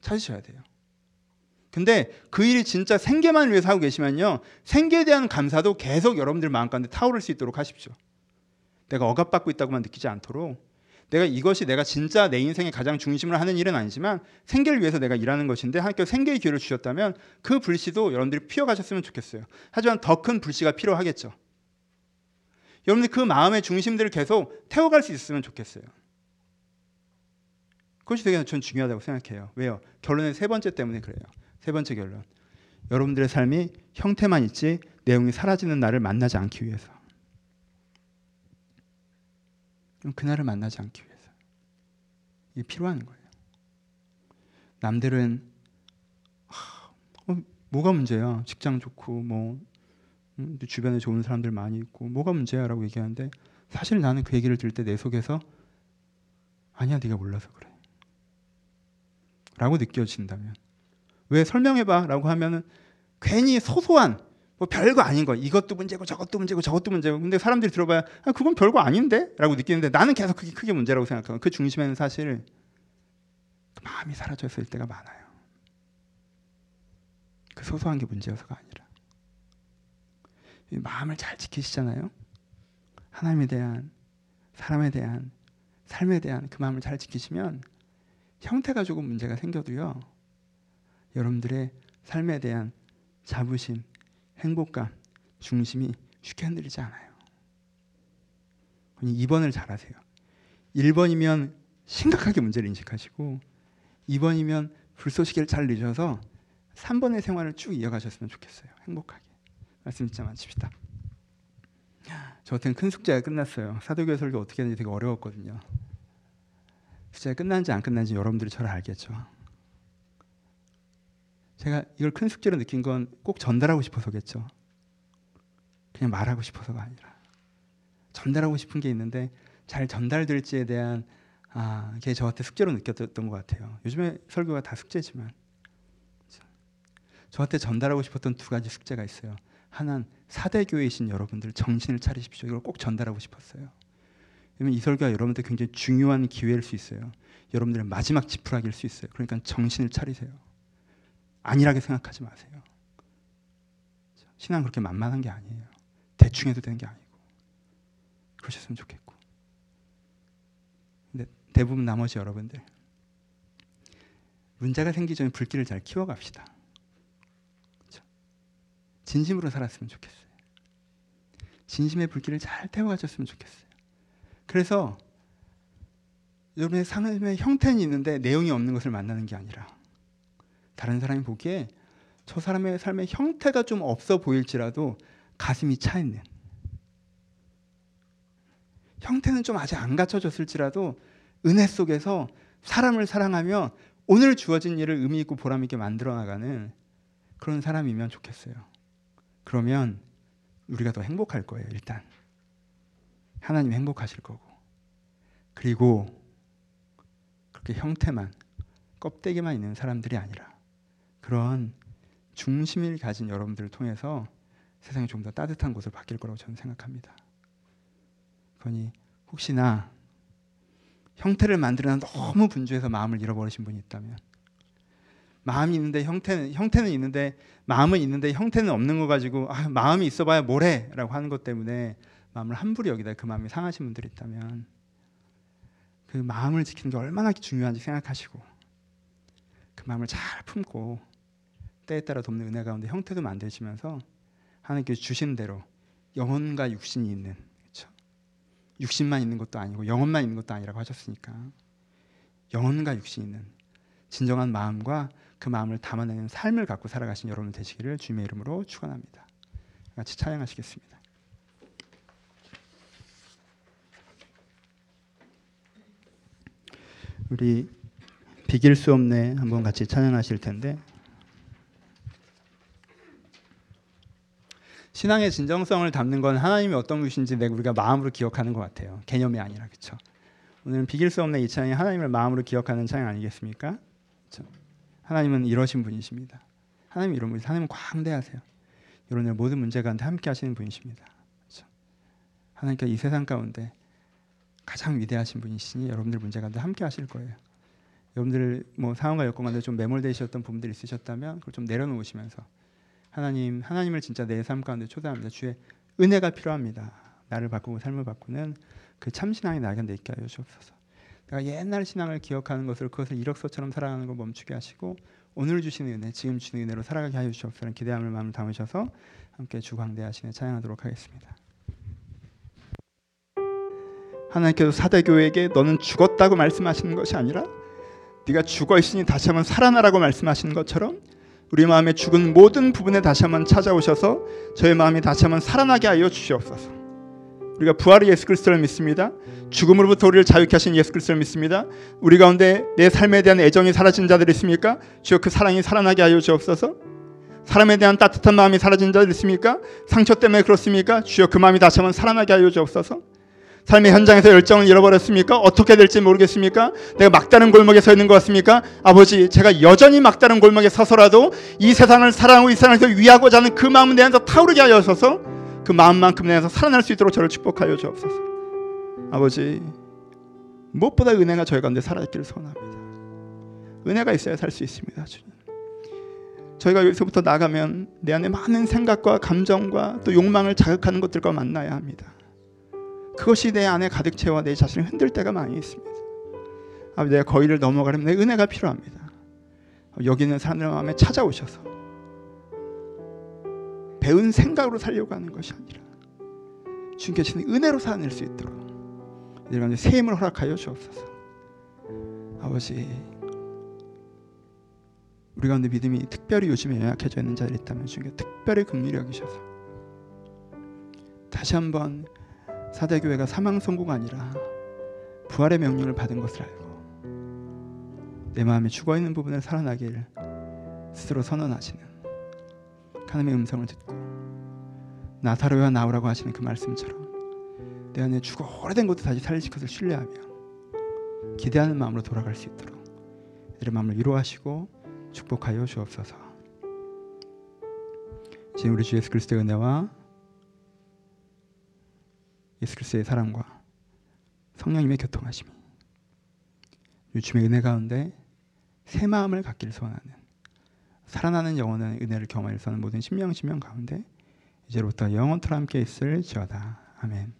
찾으셔야 돼요. 근데 그 일이 진짜 생계만 위해서 하고 계시면요. 생계에 대한 감사도 계속 여러분들 마음 가운데 타오를 수 있도록 하십시오. 내가 억압받고 있다고만 느끼지 않도록 내가 이것이 내가 진짜 내 인생의 가장 중심으로 하는 일은 아니지만 생계를 위해서 내가 일하는 것인데 하나님께 생계의 기회를 주셨다면 그 불씨도 여러분들이 피워가셨으면 좋겠어요. 하지만 더 큰 불씨가 필요하겠죠. 여러분들 그 마음의 중심들을 계속 태워갈 수 있으면 좋겠어요. 그것이 되게 전 중요하다고 생각해요. 왜요? 결론의 세 번째 때문에 그래요. 세 번째 결론. 여러분들의 삶이 형태만 있지 내용이 사라지는 날을 만나지 않기 위해서. 그날을 만나지 않기 위해서. 이게 필요한 거예요. 남들은 하, 어, 뭐가 문제야? 직장 좋고 뭐 음, 주변에 좋은 사람들 많이 있고 뭐가 문제야라고 얘기하는데 사실 나는 그 얘기를 들을 때 내 속에서 아니야 네가 몰라서 그래. 라고 느껴진다면. 왜 설명해봐? 라고 하면은 괜히 소소한 뭐 별거 아닌 거 이것도 문제고 저것도 문제고 저것도 문제고 근데 사람들이 들어봐야 아, 그건 별거 아닌데라고 느끼는데 나는 계속 그게 크게 문제라고 생각하고 그 중심에는 사실 그 마음이 사라져 있을 때가 많아요. 그 소소한 게 문제여서가 아니라 마음을 잘 지키시잖아요. 하나님에 대한 사람에 대한 삶에 대한 그 마음을 잘 지키시면 형태가 조금 문제가 생겨도요. 여러분들의 삶에 대한 자부심, 행복감, 중심이 쉽게 흔들리지 않아요. 2번을 잘하세요. 1번이면 심각하게 문제를 인식하시고 2번이면 불쏘시개를 잘 늦어서 3번의 생활을 쭉 이어가셨으면 좋겠어요. 행복하게. 말씀 진짜 마칩시다. 저한테는 큰 숙제가 끝났어요. 사도교회 설교 어떻게 하는지 되게 어려웠거든요. 숙제가 끝난지 안 끝난지 여러분들이 저를 알겠죠. 제가 이걸 큰 숙제로 느낀 건 꼭 전달하고 싶어서겠죠. 그냥 말하고 싶어서가 아니라 전달하고 싶은 게 있는데 잘 전달될지에 대한 아, 그게 저한테 숙제로 느꼈던 것 같아요. 요즘에 설교가 다 숙제지만 저한테 전달하고 싶었던 두 가지 숙제가 있어요. 하나는 사대교회이신 여러분들 정신을 차리십시오. 이걸 꼭 전달하고 싶었어요. 이 설교가 여러분들 굉장히 중요한 기회일 수 있어요. 여러분들의 마지막 지푸라기일 수 있어요. 그러니까 정신을 차리세요. 안일하게 생각하지 마세요. 신앙 그렇게 만만한 게 아니에요. 대충 해도 되는 게 아니고. 그러셨으면 좋겠고. 근데 대부분 나머지 여러분들 문제가 생기기 전에 불길을 잘 키워갑시다. 진심으로 살았으면 좋겠어요. 진심의 불길을 잘 태워가셨으면 좋겠어요. 그래서 여러분의 삶의 형태는 있는데 내용이 없는 것을 만나는 게 아니라 다른 사람이 보기에 저 사람의 삶의 형태가 좀 없어 보일지라도 가슴이 차 있는 형태는 좀 아직 안 갖춰졌을지라도 은혜 속에서 사람을 사랑하며 오늘 주어진 일을 의미 있고 보람 있게 만들어 나가는 그런 사람이면 좋겠어요. 그러면 우리가 더 행복할 거예요, 일단. 하나님 행복하실 거고. 그리고 그렇게 형태만 껍데기만 있는 사람들이 아니라 그런 중심을 가진 여러분들을 통해서 세상이 좀 더 따뜻한 곳으로 바뀔 거라고 저는 생각합니다. 그러니 혹시나 형태를 만들어 너무 분주해서 마음을 잃어버리신 분이 있다면 마음이 있는데 형태는 형태는 있는데 마음은 있는데 형태는 없는 거 가지고 아, 마음이 있어봐야 뭐래라고 하는 것 때문에 마음을 함부로 여기다 그 마음이 상하신 분들이 있다면 그 마음을 지키는 게 얼마나 중요한지 생각하시고 그 마음을 잘 품고 때에 따라 돕는 은혜 가운데 형태도 만드시면서 하나님께 주신 대로 영혼과 육신이 있는 그렇죠? 육신만 있는 것도 아니고 영혼만 있는 것도 아니라고 하셨으니까 영혼과 육신 있는 진정한 마음과 그 마음을 담아내는 삶을 갖고 살아가신 여러분 되시기를 주님의 이름으로 축원합니다. 같이 찬양하시겠습니다. 우리 비길 수 없네 한번 같이 찬양하실 텐데 신앙의 진정성을 담는 건 하나님이 어떤 분이신지 우리가 마음으로 기억하는 것 같아요. 개념이 아니라 그렇죠. 오늘은 비길 수 없는 이 찬양이 하나님을 마음으로 기억하는 찬양 아니겠습니까? 그렇죠? 하나님은 이러신 분이십니다. 하나님 이런 분이 하나님은 광대하세요. 여러분의 모든 문제 가운데 함께 하시는 분이십니다. 그렇죠? 하나님께이 세상 가운데 가장 위대하신 분이시니 여러분들 문제 가운데 함께 하실 거예요. 여러분들 뭐 상황과 여건 가운데 좀 매몰되셨던 부분들이 있으셨다면 그걸 좀 내려놓으시면서 하나님 하나님을 진짜 내 삶 가운데 초대합니다. 주의 은혜가 필요합니다. 나를 바꾸고 삶을 바꾸는 그 참신앙이 나에게 있게 하여 주옵소서. 내가 옛날 신앙을 기억하는 것을 그것을 이력서처럼 살아가는 걸 멈추게 하시고 오늘 주시는 은혜, 지금 주시는 은혜로 살아가게 하여 주옵소서. 기대함을 마음을 담으셔서 함께 주 광대하시네 찬양하도록 하겠습니다. 하나님께서 사대교회에게 너는 죽었다고 말씀하시는 것이 아니라 네가 죽어 있으니 다시 한번 살아나라고 말씀하시는 것처럼 우리 마음에 죽은 모든 부분에 다시 한번 찾아오셔서 저의 마음이 다시 한번 살아나게 하여 주시옵소서. 우리가 부활의 예수 그리스도를 믿습니다. 죽음으로부터 우리를 자유케 하신 예수 그리스도를 믿습니다. 우리 가운데 내 삶에 대한 애정이 사라진 자들이 있습니까? 주여 그 사랑이 살아나게 하여 주옵소서. 사람에 대한 따뜻한 마음이 사라진 자들 있습니까? 상처 때문에 그렇습니까? 주여 그 마음이 다시 한번 살아나게 하여 주옵소서. 삶의 현장에서 열정을 잃어버렸습니까? 어떻게 될지 모르겠습니까? 내가 막다른 골목에 서 있는 것 같습니까? 아버지, 제가 여전히 막다른 골목에 서서라도 이 세상을 사랑하고 이 세상에서 위하고자 하는 그 마음을 내서 타오르게 하여서 그 마음만큼 내서 살아날 수 있도록 저를 축복하여 주옵소서. 아버지, 무엇보다 은혜가 저희 가운데 살아있기를 소원합니다. 은혜가 있어야 살 수 있습니다, 주님. 저희가 여기서부터 나가면 내 안에 많은 생각과 감정과 또 욕망을 자극하는 것들과 만나야 합니다. 그것이 내 안에 가득 채워 내 자신을 흔들 때가 많이 있습니다. 아버지 내가 거기를 넘어가려면 내 은혜가 필요합니다. 여기 있는 사람들 마음에 찾아오셔서 배운 생각으로 살려고 하는 것이 아니라 주님께 주는 은혜로 살아낼 수 있도록 새 힘을 허락하여 주옵소서. 아버지 우리 가운데 믿음이 특별히 요즘에 연약해져 있는 자들이 있다면 주님께 특별히 긍휼히 여기셔서 다시 한번 사대교회가 사망 선고가 아니라 부활의 명령을 받은 것을 알고 내 마음에 죽어 있는 부분을 살아나길 스스로 선언하시는 하나님의 음성을 듣고 나사로야 나오라고 하시는 그 말씀처럼 내 안에 죽어 오래된 것도 다시 살리실 것을 신뢰하며 기대하는 마음으로 돌아갈 수 있도록 이런 마음을 위로하시고 축복하여 주옵소서. 지금 우리 주 예수 그리스도의 은혜와 예수 그리스도의 사랑과 성령님의 교통하심이 주님의 은혜 가운데 새 마음을 갖기를 소원하는 살아나는 영원한 은혜를 있는 모든 신명 신명 가운데 이제부터 영원토록 함께 있을 지어다. 아멘.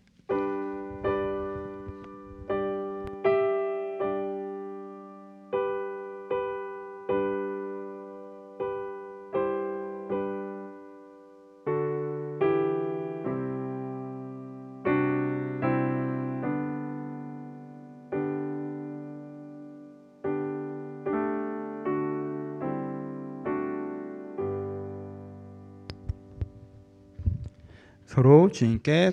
주님께